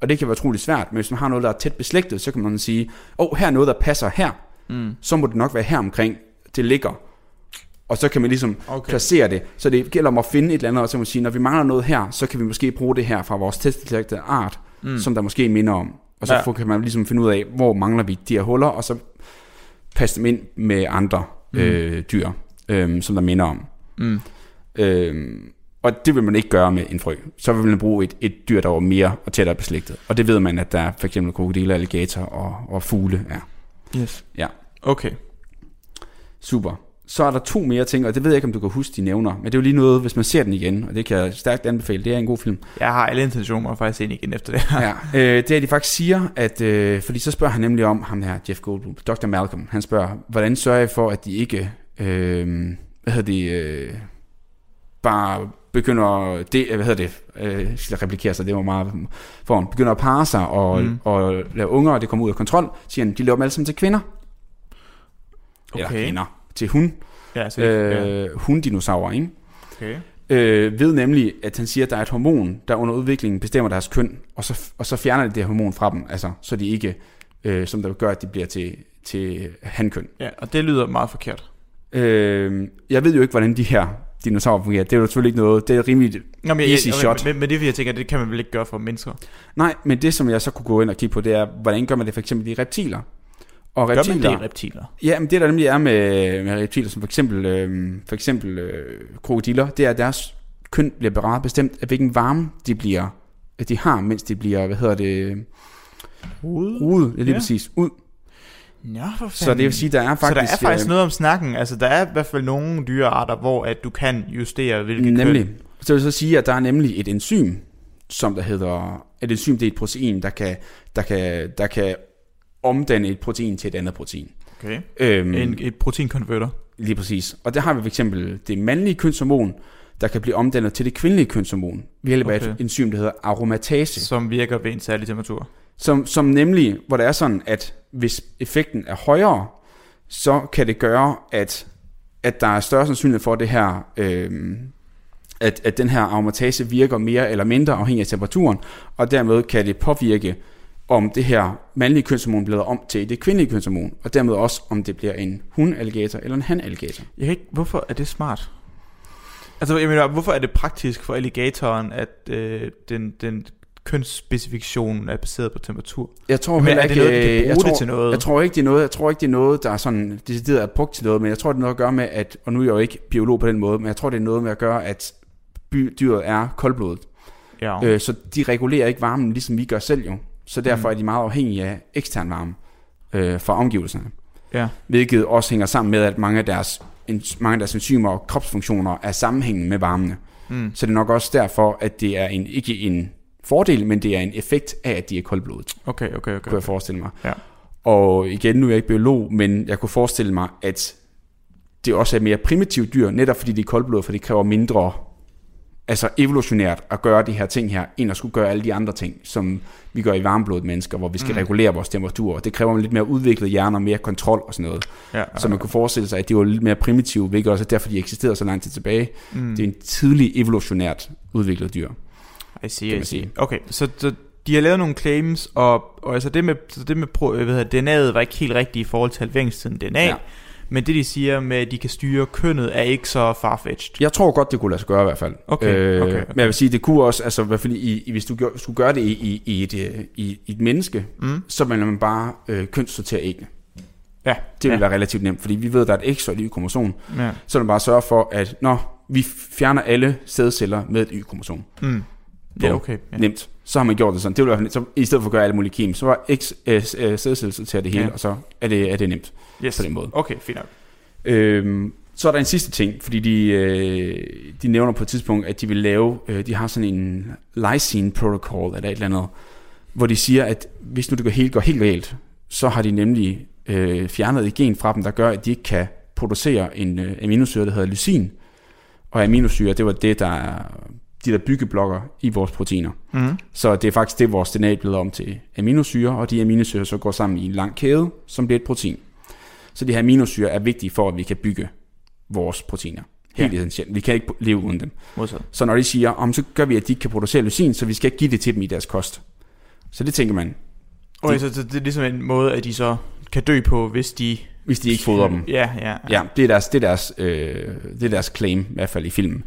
Og det kan være utroligt svært, men hvis man har noget, der er tæt beslægtet, så kan man sige, åh, oh, her er noget, der passer her, Mm. så må det nok være her omkring, det ligger. Og så kan man ligesom Okay. placere det. Så det gælder om at finde et eller andet, og så kan man sige, når vi mangler noget her, så kan vi måske bruge det her fra vores testbeslægtede art, Mm. som der måske minder om. Og så Ja. kan man ligesom finde ud af, hvor mangler vi de her huller, og så passe dem ind med andre mm. øh, dyr, øh, som der minder om. Mm. Øh, og det vil man ikke gøre med en frø. Så vil man bruge et, et dyr, der var mere og tættere beslægtet. Og det ved man, at der er for eksempel krokodiller, alligator og, og fugle. Ja. Yes. Ja. Okay. Super. Så er der to mere ting, og det ved jeg ikke, om du kan huske, de nævner. Men det er jo lige noget, hvis man ser den igen, og det kan jeg stærkt anbefale. Det er en god film. Jeg har alle intentioner at faktisk se den igen efter det her. ja. øh, det er, de faktisk siger, at... Øh, fordi så spørger han nemlig om, ham her, Jeff Goldblum, Dr. Malcolm, han spørger, hvordan sørger jeg for, at de ikke... Øh, hvad hedder det... Øh, bare begynder... Det, hvad hedder det? Øh, skal replikere sig, det var meget foran. Begynder at parre sig og, Mm. mm. og lave unger, og det kommer ud af kontrol. Siger han, de laver dem alle sammen til kvinder. Eller Okay. kvinder. Til hun. Ja, så, ja. Øh, hundinosaurer, ikke? Okay. øh, ved nemlig, at han siger, at der er et hormon, der under udviklingen bestemmer deres køn, og så, og så fjerner det det her hormon fra dem, altså, så de ikke, øh, som der gør, at de bliver til, til hankøn. Ja, og det lyder meget forkert. Øh, jeg ved jo ikke, hvordan de her dinosaurer fungerer. Det er jo selvfølgelig ikke noget, det er rimelig Nå, men, Easy jeg, shot. Men, men, det jeg tænker, det kan man vel ikke gøre for mennesker. Nej, men det som jeg så kunne gå ind og kigge på, det er, hvordan gør man det for eksempel i reptiler? Og Gør man reptiler, det i reptiler? Ja, men det der nemlig er med, med reptiler, som for eksempel, øh, for eksempel øh, krokodiller, det er, at deres køn bliver berettet bestemt af, hvilken varme de bliver, at de har, mens de bliver, hvad hedder det, Rude? rudet, ja, lige Ja. præcis, ud. Ja, for. Så det vil sige, der er faktisk... så der er faktisk øh, noget om snakken. Altså, der er i hvert fald nogle dyrearter, hvor at du kan justere, hvilket Nemlig. køn. Så jeg vil så sige, at der er nemlig et enzym, som der hedder, et enzym det er et protein, der kan, der kan, der kan omdanne et protein til et andet protein. Okay. Øhm, En, et proteinkonverter. Lige præcis. Og der har vi for eksempel det mandlige kønshormon, der kan blive omdannet til det kvindelige kønshormon ved hjælp af Okay. et enzym, der hedder aromatase. Som virker ved en særlig temperatur. Som, som nemlig, hvor det er sådan, at hvis effekten er højere, så kan det gøre, at, at der er større sandsynlighed for det her, Øh, at, at den her aromatase virker mere eller mindre afhængig af temperaturen, og dermed kan det påvirke, om det her mandlige kønshormon bliver om til det kvindelige kønshormon, og dermed også, om det bliver en hun-alligator eller en han-alligator. Jeg kan ikke, hvorfor er det smart? Altså, jeg mener, hvorfor er det praktisk for alligatoren, at øh, den, den kønsspecifikation er baseret på temperatur? Jeg tror Men heller er det ikke, noget, de øh, jeg det tror, til noget? Jeg tror ikke, det er noget, jeg tror ikke, det er noget, der er sådan decideret er brugt til noget, men jeg tror, det er noget at gøre med, at, og nu er jeg jo ikke biolog på den måde, men jeg tror, det er noget med at gøre, at by, dyret er koldblodet. Ja. Øh, så de regulerer ikke varmen, ligesom vi gør selv jo. Så derfor Mm. er de meget afhængige af ekstern varme øh, fra omgivelserne. ja. Hvilket også hænger sammen med, at mange af deres, mange af deres enzymer og kropsfunktioner er sammenhængende med varmene. Mm. Så det er nok også derfor, at det er en, ikke en fordel, men det er en effekt af, at de er koldblodet. Okay, okay, okay. kunne jeg forestille mig. Ja. Og igen, nu er jeg ikke biolog, men jeg kunne forestille mig, at det også er mere primitivt dyr, netop fordi de er koldblodede, for det kræver mindre altså evolutionært at gøre de her ting her, end at skulle gøre alle de andre ting, som vi gør i varmblodet mennesker, hvor vi skal Mm. regulere vores temperatur. Det kræver en lidt mere udviklet hjerne og mere kontrol og sådan noget. Ja, ja, Så man kunne forestille sig, at det var lidt mere primitivt, hvilket også er derfor, de eksisterede så lang tid tilbage. Mm. Det er en tidlig evolutionært udviklet dyr. I see, I see. Okay, så, så de har lavet nogle claims, og, og altså det med, så det med pro, hvad hedder, DNA'et var ikke helt rigtigt i forhold til halveringstiden DNA, ja. Men det de siger med, at de kan styre kønnet, er ikke så farfetched. Jeg tror godt, det kunne lade sig gøre i hvert fald. Okay, øh, okay, okay. Men jeg vil sige, det kunne også, altså i hvert fald i, i, hvis du gør, skulle gøre det i, i, i, et, øh, i, i et menneske, Mm. så vil man bare øh, kønssortere æggene. Ja, Det vil ja. være relativt nemt, fordi vi ved, at der er et X og et Y-kromosom. Ja. Så man bare sørge for, at når vi fjerner alle sædceller med et Y-kromosom. Mm. Ja, okay. Ja. Nemt. Så har man gjort det sådan. Det vil være, så i stedet for at gøre alle mulige kim, så var X øh, øh, sædceller til det hele, Ja. og så er det, er det nemt Yes. på den måde. Okay, fint nok. Øhm, så er der en sidste ting, fordi de, øh, de nævner på et tidspunkt, at de vil lave, øh, de har sådan en lysine protocol eller et eller andet, hvor de siger, at hvis nu det går helt, går helt galt, så har de nemlig øh, fjernet et gen fra dem, der gør, at de ikke kan producere en øh, aminosyre, der hedder lysin. Og aminosyre, det var det, der er de der byggeblokker i vores proteiner. Mm. Så det er faktisk det, vores DNA er blevet om til aminosyre, og de aminosyre så går sammen i en lang kæde, som bliver et protein. Så de her aminosyre er vigtige for, at vi kan bygge vores proteiner. Helt Ja. ja. essentielt. Vi kan ikke leve uden dem. Modsat. Så når de siger, om så gør vi, at de ikke kan producere lysin, så vi skal give det til dem i deres kost. Så det tænker man, Okay, så det, det er ligesom en måde, at de så kan dø på, hvis de... hvis de ikke fodrer dem. Ja, ja. Ja, det er deres, det er deres, øh, det er deres claim, i hvert fald i filmen.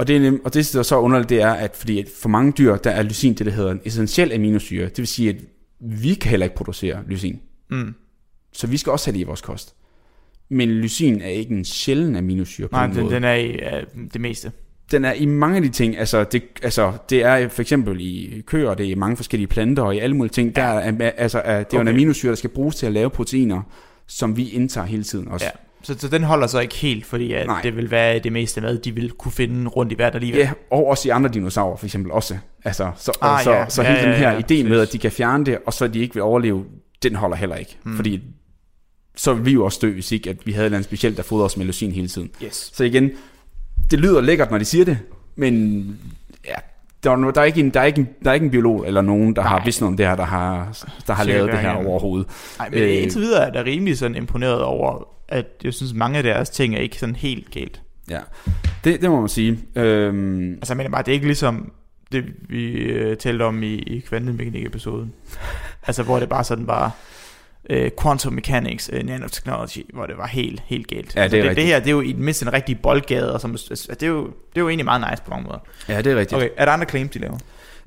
Og det, er nem, og det, der er så underligt, det er, at fordi for mange dyr, der er lysin det, der hedder en essentiel aminosyre. Det vil sige, at vi kan heller ikke producere lysin. Mm. Så vi skal også have det i vores kost. Men lysin er ikke en sjælden aminosyre på Nej, den, den, måde. den er i uh, det meste. den er i mange af de ting, altså det, altså det er for eksempel i køer, det er i mange forskellige planter og i alle mulige ting, der er, altså, er, det er jo en Okay. aminosyre, der skal bruges til at lave proteiner, som vi indtager hele tiden også. Ja. Så, så den holder så ikke helt, fordi at Nej. det vil være det meste mad, de vil kunne finde rundt i verden alligevel. Ja, og også i andre dinosaurer for eksempel også. Altså, så, Ah, så, ja. så Ja, hele ja, den her ja, idé med, at de kan fjerne det, og så de ikke vil overleve, den holder heller ikke. Mm. Fordi så ville vi jo også dø, hvis ikke at vi havde noget specielt, der fodrer os med leucin hele tiden. Yes. Så igen, det lyder lækkert, når de siger det, men ja, der er, der er, ikke, en, der, er ikke en, der er ikke en biolog eller nogen, der Nej. Har vidst noget om det her, der har, der har lavet det her overhovedet. Nej, men øh, indtil videre er da rimelig sådan imponeret over, at jeg synes, mange af deres ting er ikke sådan helt galt. Ja, det, det må man sige. Øhm, Altså, mener bare, det er ikke ligesom det, vi øh, talte om i, i kvantemekanik-episoden. <laughs> altså, hvor det bare sådan bare... øh, quantum mechanics, øh, nanotechnology, hvor det var helt, helt galt. Ja, det er Så det, det her, det er jo i det mindste en rigtig boldgade, og som, altså, det, er jo, det er jo egentlig meget nice på mange måder. Ja, det er rigtigt. Okay, er der andre claims, de laver?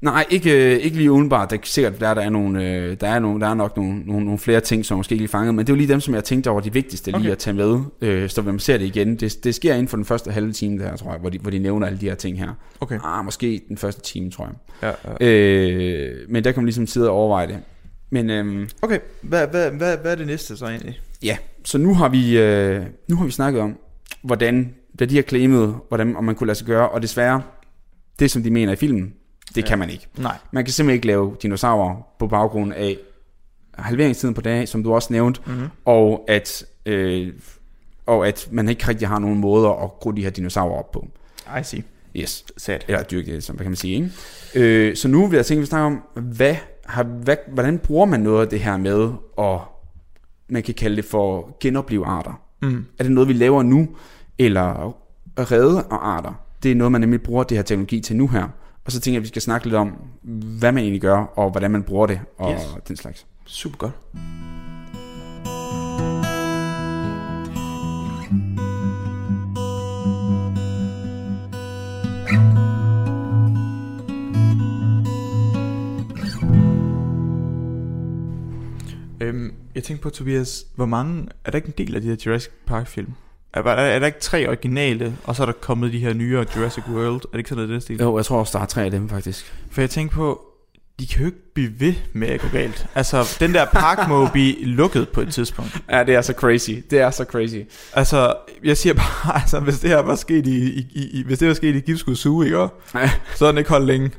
Nej, ikke, øh, ikke lige udenbart. Der er sikkert, der, der, er, nogle, øh, der, er, nogle, der er nok nogle, nogle, nogle flere ting, som måske ikke lige fanget, men det er jo lige dem, som jeg tænkte over de vigtigste lige Okay. at tage med, øh, så man ser det igen. Det, det sker inden for den første halve time der, tror jeg, hvor de, hvor de nævner alle de her ting her. Okay. Ah, måske den første time, tror jeg. Ja, ja. Øh, men der kan man ligesom sidde og overveje det. Men øhm, Okay, hvad, hvad, hvad, hvad er det næste så egentlig? ja, så nu har vi, øh, nu har vi snakket om, hvordan, da de har claimet, hvordan, om man kunne lade sig gøre, og desværre, det som de mener i filmen, det ja. kan man ikke. Nej. Man kan simpelthen ikke lave dinosaurer på baggrund af halveringstiden på dage, som du også nævnte, Mm-hmm. og at, øh, og at man ikke rigtig har nogen måder at gro de her dinosaurer op på. I see. Yes. Sad. Eller dyrke det, som hvad kan man sige. Ikke? Øh, så nu vil jeg tænke, at vi snakker om, hvad har, hvad, hvordan bruger man noget af det her med, og man kan kalde det for genopleve arter. Mm. Er det noget, vi laver nu, eller at redde arter? Det er noget, man nemlig bruger det her teknologi til nu her. Og så tænker jeg, at vi skal snakke lidt om, hvad man egentlig gør, og hvordan man bruger det, og Yes. den slags. Super godt. Øhm, jeg tænkte på, Tobias, hvor mange, er der ikke en del af de her Jurassic Park film? Er, er, er der ikke tre originale, og så er der kommet de her nyere Jurassic World? Er det ikke sådan noget, i den stil? Jo, jeg tror også, der er tre af dem faktisk. For jeg tænkte på, de kan jo ikke blive ved med at gå galt. Altså, den der park <laughs> må blive lukket på et tidspunkt. Ja, det er så crazy. Det er så crazy. Altså, jeg siger bare, <laughs> altså, hvis det her var sket i, i, i hvis det var sket i Gipskud Zoo, ikke? Ja. <laughs> Så er den ikke holdt længe.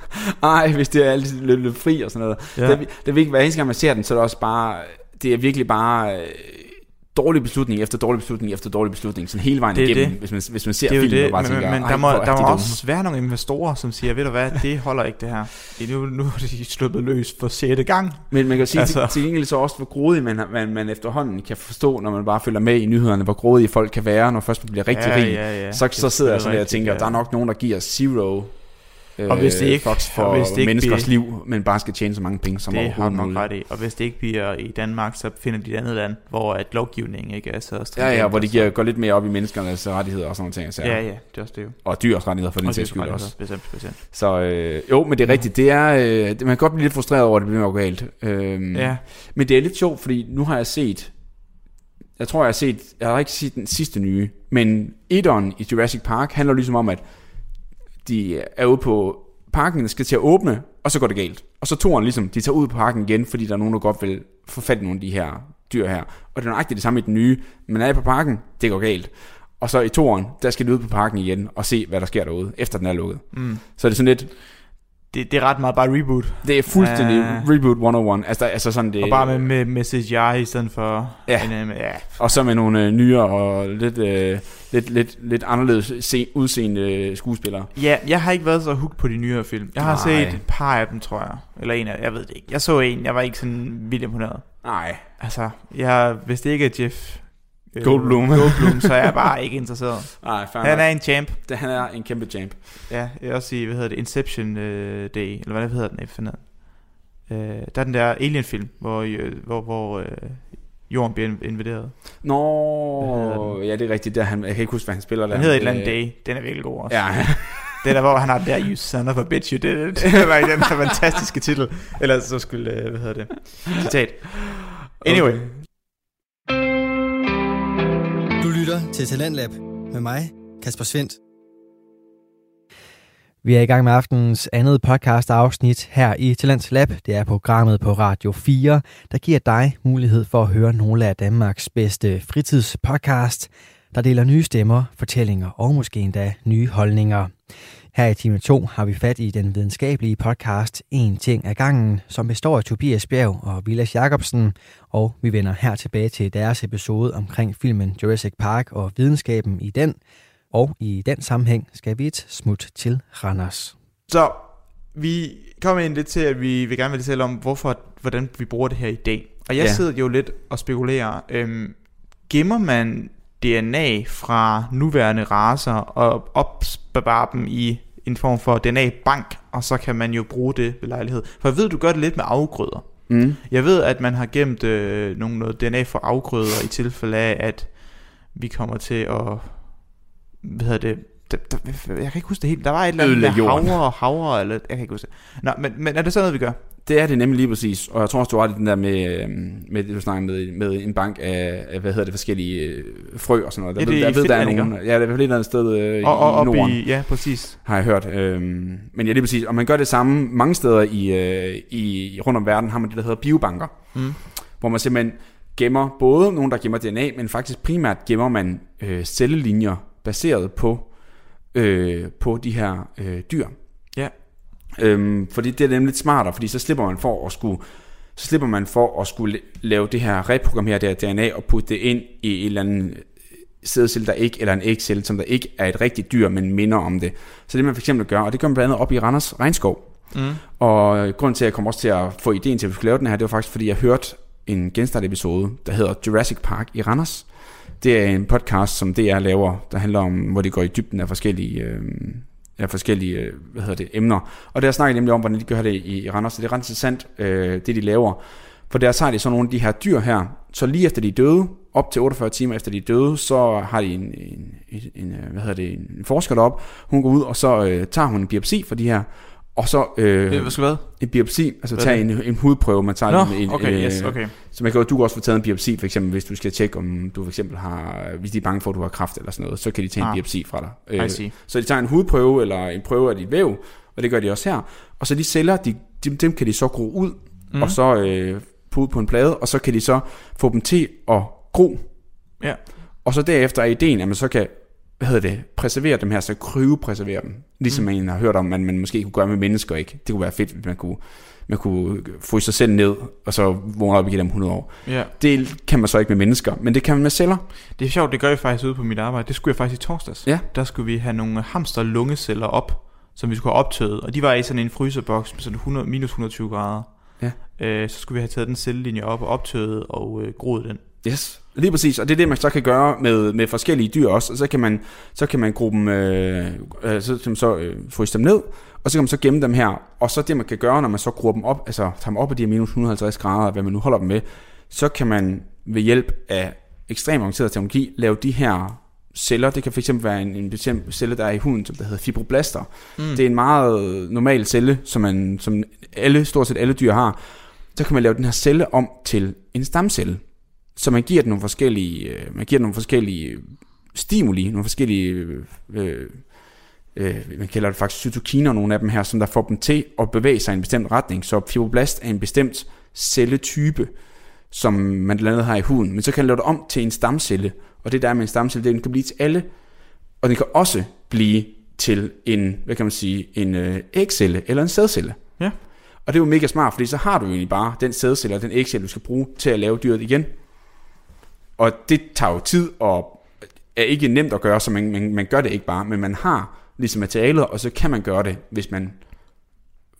Ej, hvis det er alt lidt, lidt fri og sådan noget. Ja. Det, er- det er virkelig, hver eneste gang man ser den, så er det også bare, det er virkelig bare øh, dårlig beslutning efter dårlig beslutning efter dårlig beslutning, sådan hele vejen Det igennem, det. hvis man, hvis man ser Det filmen det, og bare men, tænker, men "Ej, der må, er der de må dumme." også være nogle investorer, som siger, ved du hvad, det holder ikke det her. Det Nu, nu er de sluppet løs for sjette gang. Men man kan sige Altså. til, til gengæld så også, hvor grådig man, man, man efterhånden kan forstå, når man bare følger med i nyhederne, hvor grådige folk kan være, når først man bliver rigtig ja, rig. ja, ja. Så, så er sidder jeg sådan der og tænker, ja. der er nok nogen, der giver zero Og hvis det ikke- fucks for og hvis det ikke menneskers bliver- liv, men bare skal tjene så mange penge som Det har nok ret i. Og hvis det ikke bliver i Danmark, så finder de et andet land, hvor at lovgivningen ikke er så Ja, stringent. ja, hvor de giver, går lidt mere op i menneskernes rettigheder og sådan nogle ting. Så. Ja, ja, det er også det jo. Og dyrs rettigheder for den sags skyld også. Bestemt, bestemt. Så øh, jo, men det er rigtigt. Det er, øh, man kan godt blive lidt frustreret over, at det bliver galt. Øhm, Ja, Men det er lidt sjovt, fordi nu har jeg set, jeg tror jeg har set, jeg har ikke set den sidste nye, men etteren i Jurassic Park handler ligesom om, at de er ude på parken, skal til at åbne, og så går det galt. Og så toren ligesom, de tager ud på parken igen, fordi der er nogen, der godt vil få fat i nogle af de her dyr her. Og det er nøjagtigt det samme i den nye, men er I på parken, det går galt. Og så i toren, der skal de ud på parken igen og se, hvad der sker derude, efter den er lukket. mm. Så er det sådan lidt, det, det er ret meget bare reboot. det er fuldstændig Ja. reboot 101. Altså, altså sådan det, Og bare med, med, med CGI i stedet for... Ja. En, øh, ja. Og så med nogle øh, nyere og lidt, øh, lidt, lidt, lidt anderledes se, udseende øh, skuespillere. ja, jeg har ikke været så hooked på de nyere film. Jeg har Nej. set et par af dem, tror jeg. Eller en af jeg ved det ikke. Jeg så en, jeg var ikke sådan vildt imponeret. Nej. Altså, jeg, hvis det ikke er Jeff... øh, Goldblum. Goldblum, så er jeg bare ikke interesseret. <laughs> Nej, fair Han er en champ. Det, han er en kæmpe champ. Ja, jeg også sige, hvad hedder det, Inception øh, Day, eller hvad hedder den, jeg. Øh, der er den der Alien-film, hvor, øh, hvor, hvor øh, jorden bliver inv- invaderet. Nå, ja, det er rigtigt. Det er han, jeg kan ikke huske, hvad han spiller der. Den hedder et eller andet Øh, Day. Den er virkelig god også. Ja, Det er der, hvor han har der, you son of a bitch, you did it. <laughs> det var i den her fantastiske titel. Eller så skulle, øh, hvad hedder det, citat. Anyway. Okay. Lytter til Talentlab med mig, Kasper Svendt. Vi er i gang med aftenens andet podcast afsnit her i Talents Lab. Det er programmet på Radio 4, der giver dig mulighed for at høre nogle af Danmarks bedste fritidspodcast, der deler nye stemmer, fortællinger og måske endda nye holdninger. Her i time 2 har vi fat i den videnskabelige podcast En ting ad gangen, som består af Tobias Bjerg og Vilas Jacobsen, og vi vender her tilbage til deres episode omkring filmen Jurassic Park og videnskaben i den, og i den sammenhæng skal vi et smut til Randers. Så vi kommer ind lidt til, at vi vil gerne vil tale om, hvorfor, hvordan vi bruger det her i dag. Og jeg Ja. sidder jo lidt og spekulerer. Øhm, gemmer man DNA fra nuværende raser og opbevarer dem i en form for DNA-bank, og så kan man jo bruge det ved lejlighed. For jeg ved, du gør det lidt med afgrøder. Mm. Jeg ved, at man har gemt øh, nogle noget DNA for afgrøder i tilfælde af, at vi kommer til at... Hvad hedder det? Der, der, jeg kan ikke huske det helt. Der var et eller andet med havre, havre, eller... Jeg kan ikke huske det. Nå, men, men er det sådan noget, vi gør? Det er det nemlig lige præcis, og jeg tror også, du har ret i den der med, øhm, med det, du snakker med, med en bank af, hvad hedder det, forskellige øh, frø og sådan noget. Ja, Jeg det ved, er jeg i ved, der er nogle, ja, det er i hvert fald et eller andet sted øh, Og, og i Norden, i... Ja, præcis. har jeg hørt. Øhm, men ja, lige præcis, og man gør det samme mange steder i, øh, i rundt om verden, har man det, der hedder biobanker, Mm. hvor man simpelthen gemmer både nogen, der gemmer DNA, men faktisk primært gemmer man øh, cellelinjer baseret på, øh, på de her øh, dyr. Øhm, fordi det er nemlig smartere, fordi så slipper man for at skulle så slipper man for at skulle lave det her reprogrammere det her DNA og putte det ind i en eller anden sædcelle, der ikke, eller en ægcelle, som der ikke er et rigtigt dyr, men minder om det. Så det man for eksempel gør, og det gør man blandt andet op i Randers Regnskov. Mm. Og grunden til, at jeg kom også til at få ideen til, at vi skulle lave den her, det var faktisk, fordi jeg hørte en genstart-episode, der hedder Jurassic Park i Randers. Det er en podcast, som DR laver, der handler om, hvor de går i dybden af forskellige, øh, af forskellige øh, hvad hedder det, emner. Og der snakker jeg nemlig om, hvordan de gør det i, Randers. Så det er ret interessant, øh, det de laver. For der har de så nogle af de her dyr her, så lige efter de er døde, op til 48 timer efter de er døde, så har de en, en, en, en hvad hedder det, en forsker derop. Hun går ud, og så øh, tager hun en biopsi for de her, og så øh, Det, hvad skal hvad? en biopsi, altså Hvad tage en, en hudprøve, man tager Nå, en, okay, øh, yes, okay. så man kan, jo- du kan også få taget en biopsi, for eksempel, hvis du skal tjekke, om du for eksempel har, hvis de er bange for, at du har kræft eller sådan noget, så kan de tage en Ah. biopsi fra dig. Øh, så de tager en hudprøve eller en prøve af dit væv, og det gør de også her. Og så de celler, de, dem, dem kan de så gro ud, mm. og så øh, putte på en plade, og så kan de så få dem til at gro. Ja. Og så derefter er ideen, at man så kan hvad hedder det, preservere dem her, så kryopreservere dem. Ligesom mm. man har hørt om, man, man måske kunne gøre med mennesker, ikke? Det kunne være fedt, hvis man kunne, man kunne fryse sig selv ned, og så vågne op igen om 100 år. Ja. Det kan man så ikke med mennesker, men det kan man med celler. Det er sjovt, det gør jeg faktisk ude på mit arbejde. Det skulle jeg faktisk i torsdags. Ja. Der skulle vi have nogle hamster lungeceller op, som vi skulle have optøet. Og de var i sådan en fryseboks med sådan 100, minus 120 grader. Ja. Øh, så skulle vi have taget den cellelinje op og optøet og øh, groet den. Yes, lige præcis. Og det er det, man så kan gøre med, med forskellige dyr også. Og så kan man, så kan man gruppe dem, øh, øh, så, så, så øh, fryse dem ned, og så kan man så gemme dem her. Og så det, man kan gøre, når man så gruer dem op, altså tager dem op af de her minus 150 grader, hvad man nu holder dem med, så kan man ved hjælp af ekstremt avanceret teknologi lave de her celler. Det kan fx være en, en bestemt celle, der er i huden, som der hedder fibroblaster. Mm. Det er en meget normal celle, som, man, som alle, stort set alle dyr har. Så kan man lave den her celle om til en stamcelle. Så man giver den nogle forskellige, øh, man giver den nogle forskellige stimuli, nogle forskellige, øh, øh, man kalder det faktisk cytokiner, nogle af dem her, som der får dem til at bevæge sig i en bestemt retning. Så fibroblast er en bestemt celletype, som man blandt andet har i huden. Men så kan man lave det om til en stamcelle, og det der er med en stamcelle, det er, den kan blive til alle, og den kan også blive til en, hvad kan man sige, en øh, ægcelle eller en sædcelle. Ja. Og det er jo mega smart, fordi så har du egentlig bare den sædcelle og den ægcelle, du skal bruge til at lave dyret igen. Og det tager jo tid og er ikke nemt at gøre, så man, man, man gør det ikke bare, men man har ligesom materialet, og så kan man gøre det, hvis man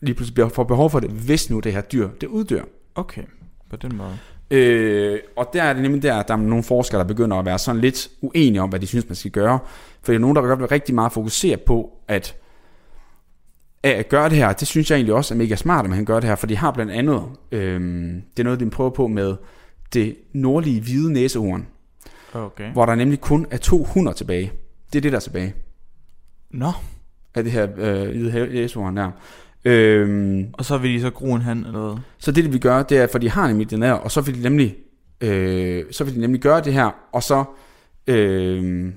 lige pludselig får behov for det, hvis nu det her dyr, det uddør. Okay, på den måde. Øh, og der er det nemlig der, at der er nogle forskere, der begynder at være sådan lidt uenige om, hvad de synes, man skal gøre. For der er nogen, der godt vil rigtig meget fokusere på, at at gøre det her, det synes jeg egentlig også er mega smart, at man kan gøre det her, for de har blandt andet, øhm, det er noget, de prøver på med det nordlige hvide næsehorn, Okay. hvor der nemlig kun er to hunder tilbage. Det er det, der er tilbage Nå, af det her øh, hvide næsehorn der. Øhm, og så vil de så gro en hand eller hvad? Så det, de vil gøre, det er, for de har nemlig den her, og så vil de nemlig, øh, så vil de nemlig gøre det her, og så øh,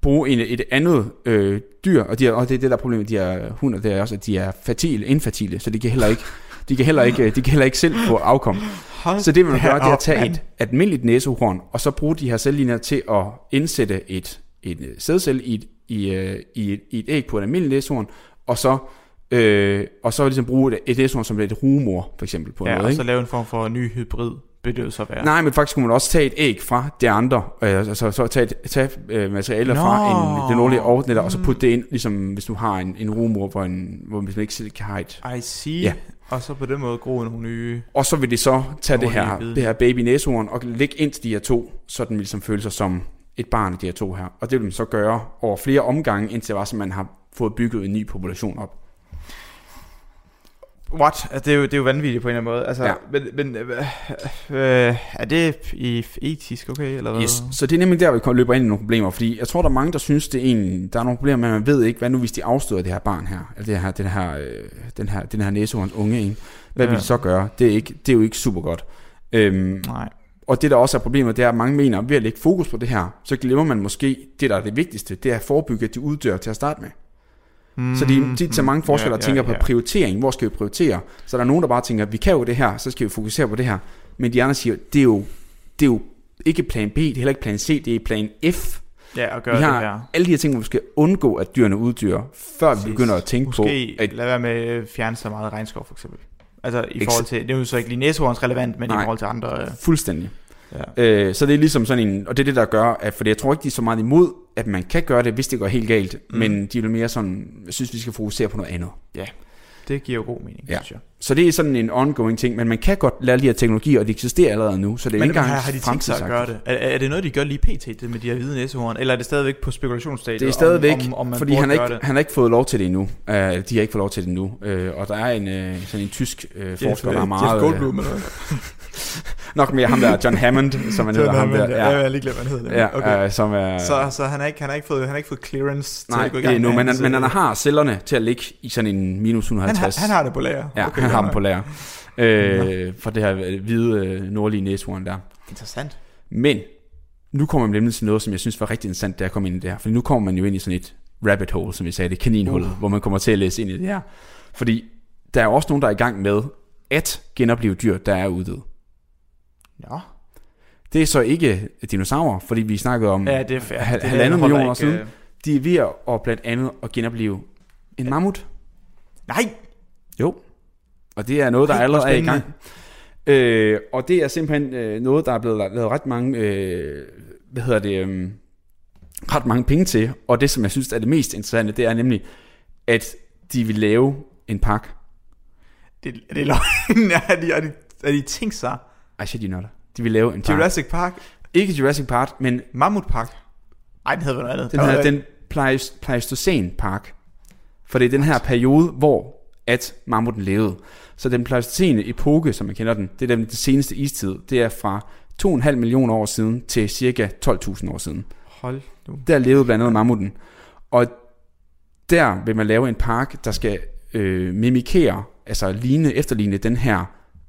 bruge en, et andet øh, dyr, og, de er, og det er det, der er problemet med de her hunder, det er også, at de er fatile, infertile, så de kan heller ikke, de kan heller ikke, de kan heller ikke selv få afkom. Hold Så det, man vil gøre, det er at tage et almindeligt næsehorn, og så bruge de her cellelinjer til at indsætte et, et sædcelle i et, i, øh, i, et, i et æg på et almindeligt næsehorn, og så, øh, og så ligesom bruge et, et næsehorn som et rumor, for eksempel, på en Ja, måde. og Ikke? så lave en form for ny hybrid, vil det så være. Nej, men faktisk kunne man også tage et æg fra det andre, øh, altså så tage, et, tage øh, materialer Nå. fra en, den nordlige ovnetter, og så putte det ind, ligesom hvis du har en, en rumor, hvor, en, hvor man ikke selv kan have et. I see. Ja. Og så på den måde gro nogle nye... Og så vil de så tage det her, det her baby næsehorn og lægge ind til de her to, så den ligesom føle sig som et barn af de her to her. Og det vil man så gøre over flere omgange, indtil det var, så man har fået bygget en ny population op. What? Altså, det, er jo, det er jo vanvittigt på en eller anden måde. Altså, Ja. men, men øh, øh, er det i etisk okay, eller hvad? Yes. Så det er nemlig der, vi løber ind i nogle problemer, fordi jeg tror, der er mange, der synes, det er egentlig, der er nogle problemer at man ved ikke, hvad nu hvis de afstøder det her barn her, eller det her, den her, øh, den her, den her næsehorns unge, ikke? Hvad ja. vil de så gøre? Det er, ikke, det er jo ikke super godt. Øhm, Nej. og det, der også er problemet, det er, at mange mener, at ved at lægge fokus på det her, så glemmer man måske, det der er det vigtigste, det er at forebygge, at de uddør til at starte med. Mm, så de, de så mange forskere, der tænker på prioritering. Hvor skal vi prioritere? Så der er nogen, der bare tænker, vi kan jo det her, så skal vi fokusere på det her. Men de andre siger, det er jo, det er jo ikke plan B, det er heller ikke plan C, det er plan F. Ja, og gøre vi det har her. alle de her ting, hvor vi skal undgå, at dyrene uddyr, før vi begynder at tænke Måske på, at lade være med at fjerne så meget regnskov, for eksempel. Altså i forhold til, det er jo så ikke lige næsehorns relevant, men Nej. i forhold til andre... Øh, fuldstændig. Ja. Øh, så det er ligesom sådan en, og det er det, der gør, at, for jeg tror ikke, de er så meget imod, at man kan gøre det, hvis det går helt galt, mm. men de vil mere sådan, jeg synes, vi skal fokusere på noget andet. Det giver jo god mening, Ja. ja. synes jeg. Så det er sådan en ongoing ting, men man kan godt lære de her teknologier, og de eksisterer allerede nu, så det er Men ikke engang har, har de tænkt sig at gøre det? Er, er det noget, de gør lige pt. det med de her hvide næsehorn? Eller er det stadigvæk på spekulationsstadiet? Det er stadigvæk, om, om, om man fordi han ikke, det? han har ikke fået lov til det endnu. Uh, de har ikke fået lov til det endnu. Uh, og der er en, uh, sådan en tysk uh, forsker, der er meget... Jeff Goldblum, eller hvad? <laughs> nok mere ham der, John Hammond, som han hedder. Ham der, ja. ja, Jeg er lige glemt, hvad han hedder. ja, okay. uh, som er... så, så han har ikke, han har ikke fået, han har ikke fået clearance til nej, at gå i gang nu, med men, han, men han øh, har cellerne til at ligge i sådan en minus han, 150. har, han har det på lager. Ja, okay, han har dem på lager. Øh, for det her øh, hvide øh, nordlige næsehorn der. Interessant. Men nu kommer man nemlig til noget, som jeg synes var rigtig interessant, da jeg kom ind i det her. For nu kommer man jo ind i sådan et rabbit hole, som vi sagde, det kaninhul, uh. hvor man kommer til at læse ind i det her. Fordi der er også nogen, der er i gang med at genopleve dyr, der er uddøde. Ja, Det er så ikke dinosaurer, fordi vi snakkede om ja det er fair. hal- det, halvandet holder million år ikke, siden. øh, De er ved at blandt andet at genopleve en mammut. Nej, Jo. Og det er noget, der allerede er i gang. Øh, og det er simpelthen øh, noget, der er blevet la- lavet ret mange, øh, hvad hedder det, øh, ret mange penge til. Og det, som jeg synes er det mest interessante, det er nemlig, at de vil lave en park. det, er det løgn? <laughs> er, de, er, de, er de tænkt sig? I shit you not. De vil lave en park. Jurassic Park? Ikke Jurassic Park, men Mammut Park? Nej, den hedder noget andet. den Der her, var- den Pleist- Pleistocene Park. For det er den her periode, hvor at mammuten levede. Så den pleistocene epoke, som man kender den, det er den seneste istid. Det er fra 2,5 millioner år siden til cirka 12.000 år siden. Hold nu. Der levede blandt andet mammuten. Og der vil man lave en park, der skal øh, mimikere, altså ligne, efterligne den her,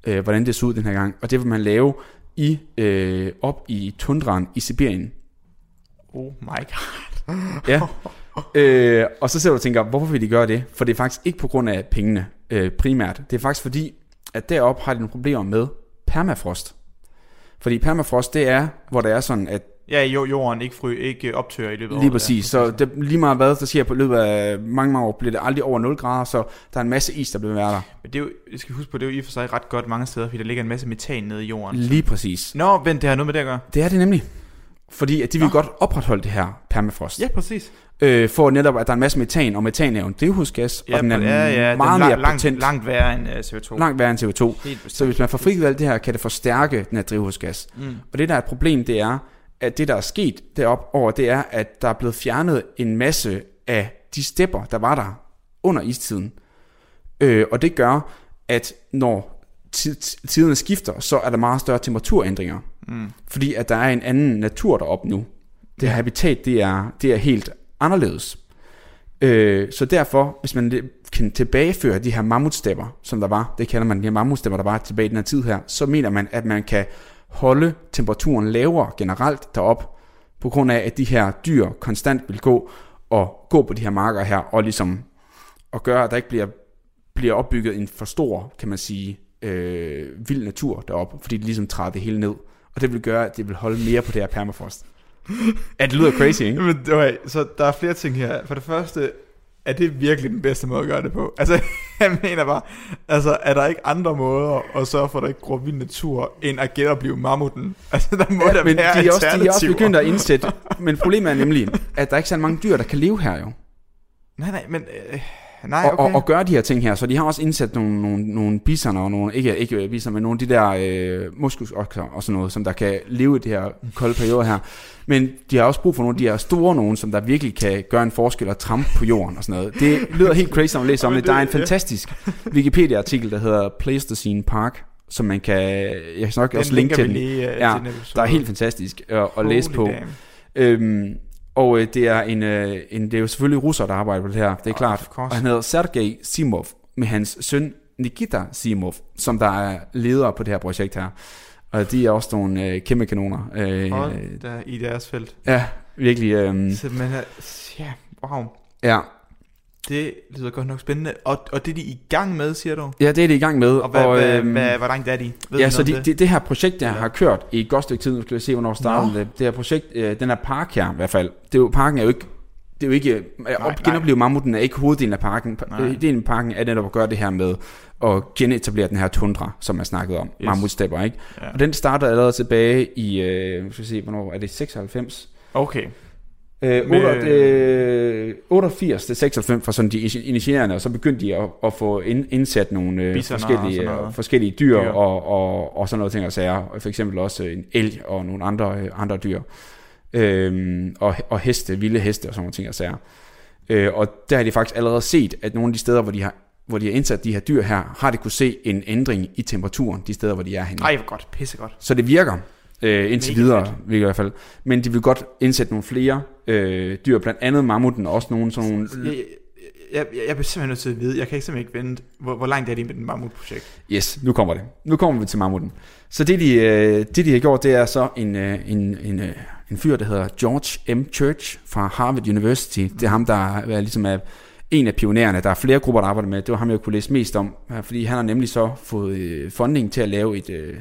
øh, hvordan det så ud den her gang. Og det vil man lave i øh, op i tundraen i Sibirien. Oh my god. Ja. øh, og så sidder du og tænker, hvorfor vil de gøre det? For det er faktisk ikke på grund af pengene øh, primært. Det er faktisk fordi, at deroppe har de nogle problemer med permafrost. Fordi permafrost, det er, hvor det er sådan, at Ja, jo, jorden ikke, fry, ikke optør i løbet af Lige præcis. Så det, lige meget hvad der sker på løbet af mange, mange år, bliver det aldrig over 0 grader, så der er en masse is, der bliver være der. Men det er jo, jeg skal huske på, det er jo i og for sig ret godt mange steder, fordi der ligger en masse metan nede i jorden. Lige præcis. Nå, vent, det har noget med det at gøre. Det er det nemlig. Fordi at de vil Nå. godt opretholde det her permafrost. Ja, præcis. Øh, for netop, at der er en masse metan, og metan er jo en drivhusgas, Ja, og den er ja, ja, meget den er mere langt, potent, langt værre end uh, CO2. langt værre end CO2. Helt bestemt. Så hvis man får frivalgt det her, kan det forstærke den her drivhusgas. Mm. Og det der er et problem, det er, at det der er sket deroppe over, det er, at der er blevet fjernet en masse af de stepper, der var der under istiden. Øh, og det gør, at når ti- ti- tiderne skifter, så er der meget større temperaturændringer. Mm. Fordi at der er en anden natur deroppe nu. Det her habitat, det er, det er helt anderledes. Øh, så derfor, hvis man kan tilbageføre de her mammutstepper, som der var, det kalder man de her mammutstepper, der var tilbage i den her tid her, så mener man, at man kan holde temperaturen lavere generelt derop, på grund af, at de her dyr konstant vil gå og gå på de her marker her, og ligesom og gøre, at der ikke bliver, bliver opbygget en for stor, kan man sige, øh, vild natur deroppe, fordi det ligesom træder det hele ned. Og det vil gøre, at det vil holde mere på det her permafrost. <laughs> Ja, det lyder crazy, ikke? Men, okay, så der er flere ting her. For det første, er det virkelig den bedste måde at gøre det på? <laughs> Altså, jeg mener bare, altså, er der ikke andre måder at sørge for, at der ikke gror vild natur, end at genopleve mammuten? <laughs> Altså, der må ja, der men de være er, også, de er også begyndt at indsætte, <laughs> men problemet er nemlig, at der er ikke så mange dyr, der kan leve her jo. Nej, nej, men... Øh, Nej, og, og, okay. og gøre de her ting her. Så de har også indsat nogle, nogle, nogle bisoner, og nogle, ikke, ikke bisoner, men nogle af de der øh, muskusokser og sådan noget, som der kan leve i de her kolde perioder her. Men de har også brug for nogle af de her store nogen, som der virkelig kan gøre en forskel og trampe på jorden og sådan noget. Det lyder helt crazy, når man læser om det. Der er en det- fantastisk Wikipedia-artikel, der hedder Pleistocene Park, som man kan, jeg kan nok Den også linke linker til den. lige, Ja, til den. Der er helt fantastisk at, at læse på. Damn. Øhm, og øh, det er en, øh, en det er jo selvfølgelig russer der arbejder på det her, det er Of klart. Og han hedder Sergej Simov med hans søn Nikita Simov, som der er leder på det her projekt her. Og de er også nogle øh, kæmpe kanoner. Øh, Hold da i deres felt. ja, virkelig. Øh, Så, men, øh, ja, wow. ja. Det lyder godt nok spændende. Og, og det er de i gang med, siger du? ja, det er de i gang med. Og, hvad, og hvad, øhm, hvad, hvor langt er de? Ved Ja, så om det, det, det her projekt, der har kørt i et godt stykke tid, nu skal vi se, hvornår startede Nå. det. Det her projekt, øh, den her park her i hvert fald, det er jo, parken er jo ikke, det er jo ikke, nej. op, genopleve mammuten er ikke hoveddelen af parken. Nej. Øh, Delen af parken er netop at gøre det her med at genetablere den her tundra, som jeg snakkede om, Yes. mammutstepper, ikke? Ja. Og den startede allerede tilbage i, øh, skal se, hvornår er det, 96? Okay. Øh, Med- 8, øh, 88 til 96 for sådan de initierende, og så begyndte de at, at få ind, indsat nogle øh, og forskellige, noget. øh, forskellige dyr, Dyr. Og, og, og sådan noget ting og sager. Og For eksempel også en elg og nogle andre, øh, andre dyr. Øhm, og, og heste, vilde heste og sådan nogle ting og sager. Øh, og der har de faktisk allerede set, at nogle af de steder, hvor de har hvor de har indsat de her dyr her, har de kunne se en ændring i temperaturen, de steder, hvor de er henne. Ej, hvor godt. Pissegodt. Så det virker øh, indtil Mega videre, fedt. i hvert fald. Men de vil godt indsætte nogle flere øh, dyr, blandt andet mammuten, og også nogle sådan nogle... Jeg, jeg, jeg, jeg bliver simpelthen nødt til at vide, jeg kan ikke simpelthen ikke vente, hvor, hvor langt er de med den mammutprojekt? Yes, nu kommer det. Nu kommer vi til mammuten. Så det de, øh, det, de har gjort, det er så en, øh, en, en, øh, en fyr, der hedder George M. Church fra Harvard University. Det er ham, der er, ligesom er en af pionererne. Der er flere grupper, der arbejder med. Det var ham, jeg kunne læse mest om. Fordi han har nemlig så fået øh, funding til at lave et, øh,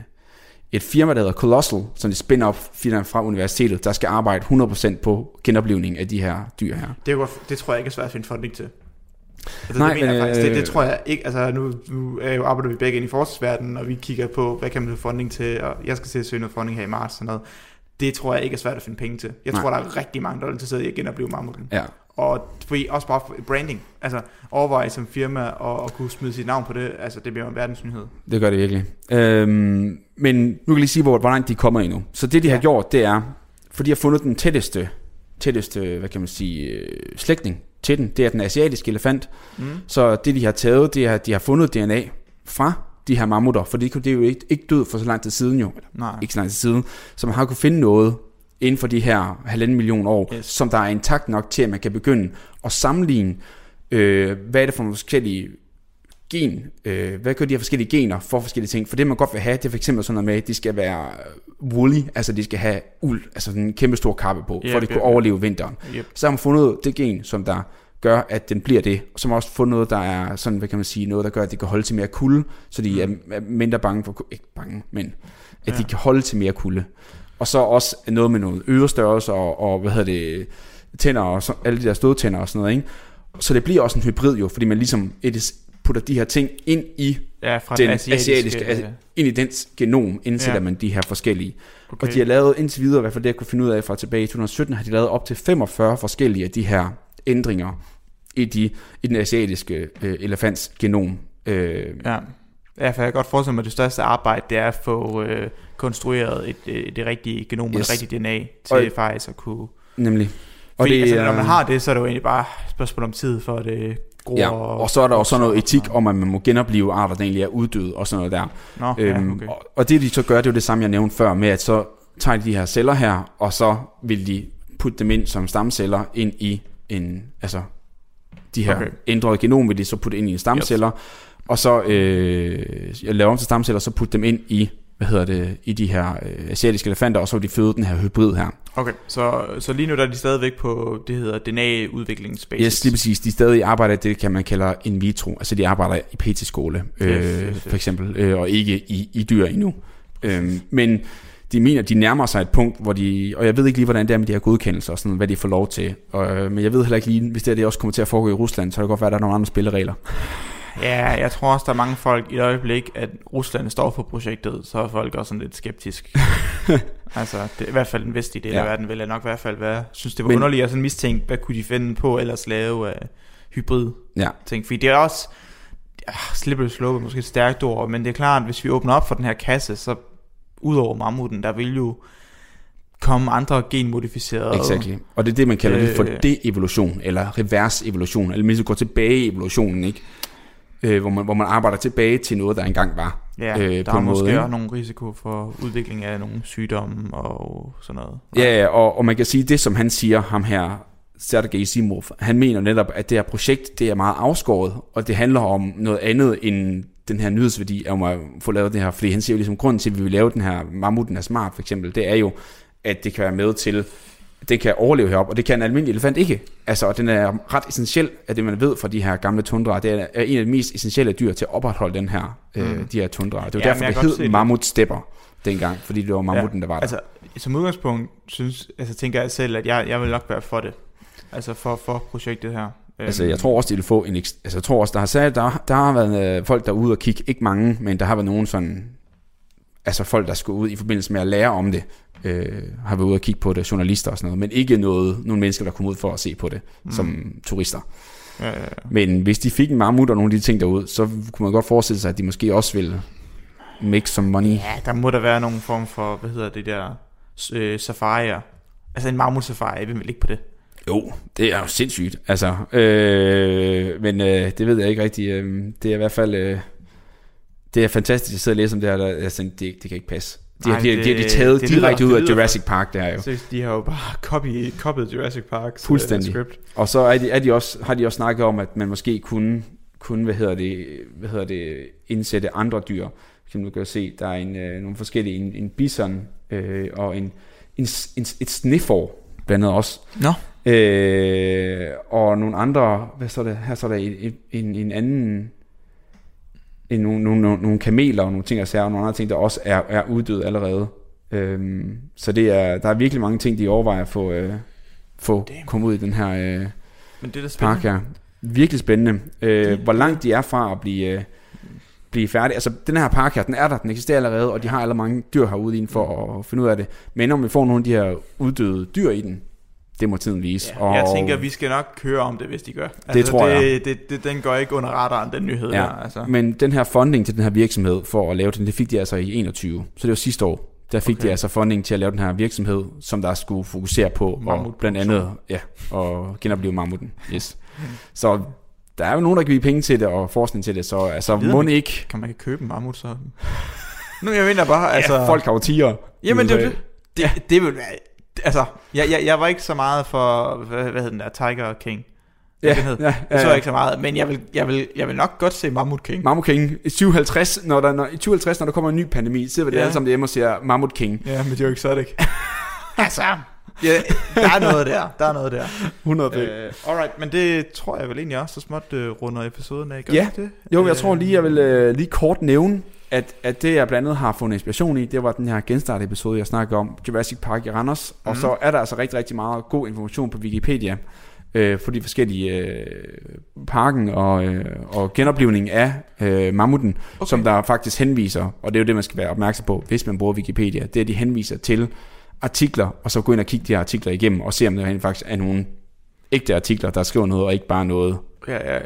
et firma, der hedder Colossal, som er spin-off firma fra universitetet, der skal arbejde 100% på genoplevning af de her dyr her. Det, godt- det tror jeg ikke er svært at finde funding til. Altså, Nej, det mener jeg faktisk. Det, øh, det tror jeg ikke. Altså, nu, nu er jo, arbejder vi begge ind i forsvarsverdenen, og vi kigger på, hvad kan man få funding til, og jeg skal til at søge noget funding her i marts. Sådan noget. Det tror jeg ikke er svært at finde penge til. Jeg Nej. tror, der er rigtig mange, der er interesseret i at genopleve mammuten. Ja, Og fordi også bare branding. Altså, overveje som firma og, og kunne smide sit navn på det. Altså, det bliver en verdensnyhed. Det gør det virkelig. Øhm, men nu kan jeg lige sige, hvor, hvor langt de kommer endnu. Så det, de ja. Har gjort, det er, for de har fundet den tætteste, tætteste hvad kan man sige, øh, slægtning til den. Det er den asiatiske elefant. Mm. Så det, de har taget, det er, at de har fundet DNA fra de her mammutter, for det, det er jo ikke, ikke død for så lang tid siden jo. Nej. Ikke så lang tid siden. Så man har kunnet finde noget inden for de her halvanden million år, Yes. som der er intakt nok til, at man kan begynde at sammenligne, øh, hvad er det for nogle forskellige gen, øh, hvad gør de her forskellige gener for forskellige ting? For det man godt vil have, det er for eksempel sådan noget med, at de skal være woolly, altså de skal have uld, altså sådan en kæmpe stor kappe på, Yep, for at de yep, kunne overleve vinteren. Yep. Så har man fundet det gen, som der gør, at den bliver det, og så har man også fundet noget, der er sådan, hvad kan man sige, noget, der gør, at de kan holde til mere kulde, så de Mm. er, er mindre bange for, ikke bange, men at Ja. de kan holde til mere kulde. Og så også noget med noget ørestørrelse og, og hvad hedder det, tænder og så, alle de der stødtænder og sådan noget, ikke? Så det bliver også en hybrid jo, fordi man ligesom putter de her ting ind i Ja, fra den den asiatiske, asiatiske... asiatiske ind i dens genom, indsætter ja. man de her forskellige. okay. Og de har lavet indtil videre, i hvert fald det jeg kunne finde ud af fra tilbage i 2017, har de lavet op til 45 forskellige af de her ændringer i, de, i den asiatiske øh, elefants genom. Øh, Ja. Ja, for jeg kan godt forestille mig, at det største arbejde, det er at få øh, konstrueret et, øh, det rigtige genom yes. og Yes. det rigtige DNA til Og- faktisk at kunne... nemlig. Og Fordi, altså, er- når man har det, så er det jo egentlig bare et spørgsmål om tid, for at det gror. Ja, og så er der også sådan noget etik om, at man må genopleve arter, der egentlig er uddøde og sådan noget der. Nå, øhm, ja, okay. og, og det de så gør, det er jo det samme, jeg nævnte før, med at så tager de de her celler her, og så vil de putte dem ind som stamceller ind i en, altså de her Okay. ændrede genom vil de så putte ind i en stamceller, og så øh, jeg laver om til stamceller, så putte dem ind i, hvad hedder det, i de her øh, asiatiske elefanter, og så vil de føde den her hybrid her. Okay, så, så lige nu der er de stadigvæk på, det hedder DNA-udviklingsbasis. Yes, lige præcis. De stadig arbejder i det, kan man kalde in vitro. Altså de arbejder i PT-skole, øh, Yes, yes, yes. for eksempel, øh, og ikke i, i dyr endnu. Øhm, men de mener, de nærmer sig et punkt, hvor de, og jeg ved ikke lige, hvordan det er med de her godkendelser og sådan, hvad de får lov til. Og, øh, men jeg ved heller ikke lige, hvis det, her, det også kommer til at foregå i Rusland, så kan det godt være, at der er nogle andre spilleregler. Ja, jeg tror også, der er mange folk i et øjeblik, at Rusland står for projektet, så er folk også sådan lidt skeptisk. <laughs> altså, det er i hvert fald den vestlige del ja. af Ja. verden, vil jeg nok i hvert fald være. synes, det var Men- underligt at sådan mistænkt, hvad kunne de finde på ellers lave af hybrid Ja. ting. Fordi det er også, ah, slippery slope er måske et stærkt ord, men det er klart, at hvis vi åbner op for den her kasse, så udover mammuten, der vil jo komme andre genmodificerede. Exactly. Og det er det, man kalder øh, det for de-evolution, eller revers-evolution, eller mindst gå tilbage i evolutionen, ikke? Øh, hvor, man, hvor man arbejder tilbage til noget, der engang var. Ja, øh, der på er en måde, måske ikke? også nogle risiko for udvikling af nogle sygdomme og sådan noget. Ja, ja, og, og man kan sige, det som han siger, ham her, Sergej Simov, han mener netop, at det her projekt, det er meget afskåret, og det handler om noget andet end den her nyhedsværdi om at få lavet det her, fordi han siger jo ligesom, grunden til, at vi vil lave den her mammuten er smart, for eksempel, det er jo, at det kan være med til, det kan overleve heroppe, og det kan en almindelig elefant ikke. Altså, og den er ret essentiel af det, man ved fra de her gamle tundraer. Det er en af de mest essentielle dyr til at opretholde den her, mm. øh, de her tundraer. Det var Ja, derfor, det hed det. mammutstepper dengang, fordi det var mammuten, der var der. Altså, som udgangspunkt synes, altså, tænker jeg selv, at jeg, jeg vil nok være for det. Altså for, for projektet her. Altså, Øhm, jeg tror også, de vil få en... Altså, jeg tror også, der har, sagt, der, der har været øh, folk derude og kigge. Ikke mange, men der har været nogen sådan... Altså, folk, der skulle ud i forbindelse med at lære om det, øh, har været ude og kigge på det, journalister og sådan noget. Men ikke noget, nogle mennesker, der kom ud for at se på det mm. som turister. Ja, ja, ja. Men hvis de fik en mammut og nogle af de ting derud, så kunne man godt forestille sig, at de måske også ville make some money. ja, der må der være nogen form for, hvad hedder det der, øh, safarier. Altså en mammut safari, vi vil ikke på det. Jo, det er jo sindssygt. Altså, øh, men øh, det ved jeg ikke rigtigt. Øh, det er i hvert fald... Øh, det er fantastisk at sidde og læse om det her. Der, altså, det, det kan ikke passe. De, har, de, det- de, de, de taget det lyder- direkte det ud af lyder- Jurassic Park, det her jo. Så de har jo bare <laughs> copy, copied Jurassic Fuldstændig. Øh, script. Og så er de, er de også, har de også snakket om, at man måske kunne, kunne hvad hedder det, hvad hedder det, indsætte andre dyr. Som du kan se, der er en, øh, nogle forskellige, en, en bison øh, og en, en, en, et sniffer blandt andet også. Nå. Øh, og nogle andre, hvad så det, her så er der en, en, en anden, en, nogle, nogle, nogle, nogle kameler og nogle ting og sager, og nogle andre ting, der også er, er uddøde allerede. Øhm, så det er, der er virkelig mange ting, de overvejer at få, øh, få komme ud i den her øh, Men det er da spændende. park her. Virkelig spændende. Øh, Det- hvor langt de er fra at blive, øh, blive færdige. Altså, den her park her, den er der, den eksisterer allerede, og de har allerede mange dyr herude i den for at finde ud af det. Men om vi får nogle af de her uddøde dyr i den, det må tiden vise. Ja, jeg tænker, vi skal nok køre om det, hvis de gør. Altså, tror det, jeg. Det, det, den går ikke under radaren, den nyhed Ja, der. Altså. Men den her funding til den her virksomhed for at lave den, det fik de altså i 21. Så det var sidste år. Der fik okay. De altså funding til at lave den her virksomhed, som der skulle fokusere på og blandt andet ja, og genopleve mammuten. Yes. Så der er jo nogen, der kan give penge til det og forskning til det, så altså, Ved må vi- ikke... Kan man ikke købe en mammut, så... Nu, jeg mener bare, altså... Ja, folk har jo tiger. Jamen, det, er det, det, det vil være... Altså, jeg, jeg, jeg var ikke så meget for... Hvad, hvad hed den der? Tiger King. Ja, den hed. ja, Jeg ja, så ja. ikke så meget, men jeg vil, jeg vil, jeg vil nok godt se Mammut King. Mammut King. I 2050, når der, når, i 2050, når der kommer en ny pandemi, så sidder vi Ja. ja. alle sammen derhjemme og siger Mammut King. Ja, men det er jo det ikke. <laughs> altså, ja, der er noget der. Der er noget der. 100 øh, Øh, alright, men det tror jeg vel egentlig også så småt uh, runder episoden af. Gør Ja. det det? Jo, jeg Øh, tror lige, jeg vil øh, lige kort nævne, at, at det jeg blandt andet har fundet inspiration i, det var den her genstart episode, jeg snakkede om, Jurassic Park i Randers. Og Mhm. så er der altså rigtig, rigtig meget god information på Wikipedia, øh, for de forskellige øh, parken og, øh, og genoplevning af øh, mammuten, Okay. som der faktisk henviser, og det er jo det, man skal være opmærksom på, hvis man bruger Wikipedia, det er, at de henviser til artikler, og så gå ind og kigge de her artikler igennem, og se om der rent faktisk er nogle ægte artikler, der skriver noget, og ikke bare noget, ja, ja. ja.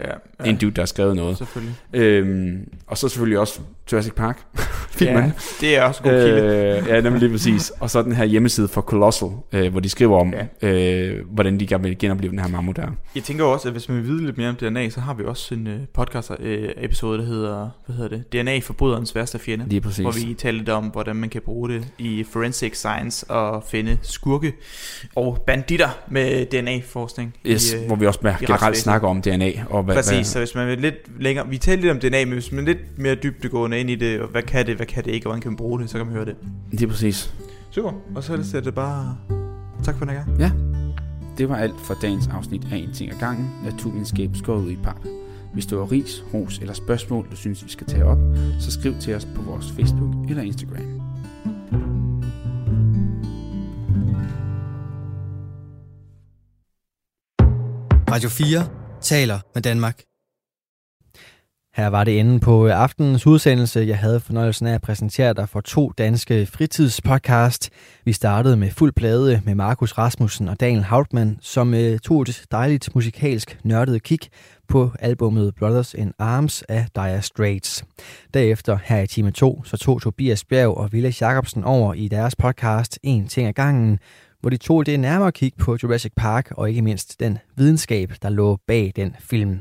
ja. en dude, der har skrevet noget. Selvfølgelig. Øhm, og så selvfølgelig også Jurassic Park. <laughs> filmen. Ja, det er også god kilde. Øh, ja, nemlig lige præcis. Og så den her hjemmeside for Colossal, øh, hvor de skriver om, ja. øh, hvordan de gerne vil genopleve den her mammut der. Jeg tænker også, at hvis man vil vide lidt mere om DNA, så har vi også en uh, podcast-episode, der hedder, hvad hedder det? DNA forbryderens værste fjende. Lige præcis. Hvor vi taler lidt om, hvordan man kan bruge det i forensic science og finde skurke og banditter med DNA-forskning. Yes, i, øh, hvor vi også mere generelt snakker om DNA. Og hvad, Præcis, så hvis man vil lidt længere, vi taler lidt om DNA, men hvis man er lidt mere dybdegående ind i det, og hvad kan det, hvad kan det ikke, og hvordan kan man bruge det, så kan man høre det. Hvad, lige præcis. Super, og så er det bare, tak for den her gang. Ja, det var alt for dagens afsnit af En ting ad gangen. Naturvidenskab skåret ud i pap. Hvis du har ris, ros eller spørgsmål, du synes, vi skal tage op, så skriv til os på vores Facebook eller Instagram. Radio 4 taler med Danmark. Her var det inden på øh, aftenens udsendelse. Jeg havde fornøjelsen af at præsentere dig for to danske fritidspodcast. Vi startede med fuld plade med Markus Rasmussen og Daniel Hautmann, som øh, tog et dejligt musikalsk nørdet kig på albummet Brothers in Arms af Dire Straits. Derefter her i time 2, så tog Tobias Bjerg og Ville Jacobsen over i deres podcast En ting ad gangen, hvor de tog det nærmere kig på Jurassic Park og ikke mindst den videnskab, der lå bag den film.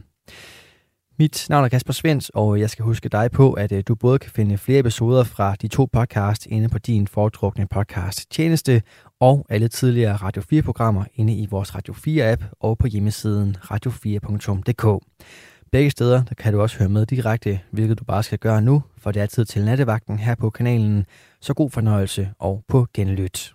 Mit navn er Kasper Svens, og jeg skal huske dig på, at øh, du både kan finde flere episoder fra de to podcasts inde på din foretrukne podcast tjeneste, og alle tidligere Radio 4-programmer inde i vores Radio 4-app og på hjemmesiden radio4.dk. Begge steder der kan du også høre med direkte, hvilket du bare skal gøre nu, for det er tid til nattevagten her på kanalen. Så god fornøjelse og på genlyt.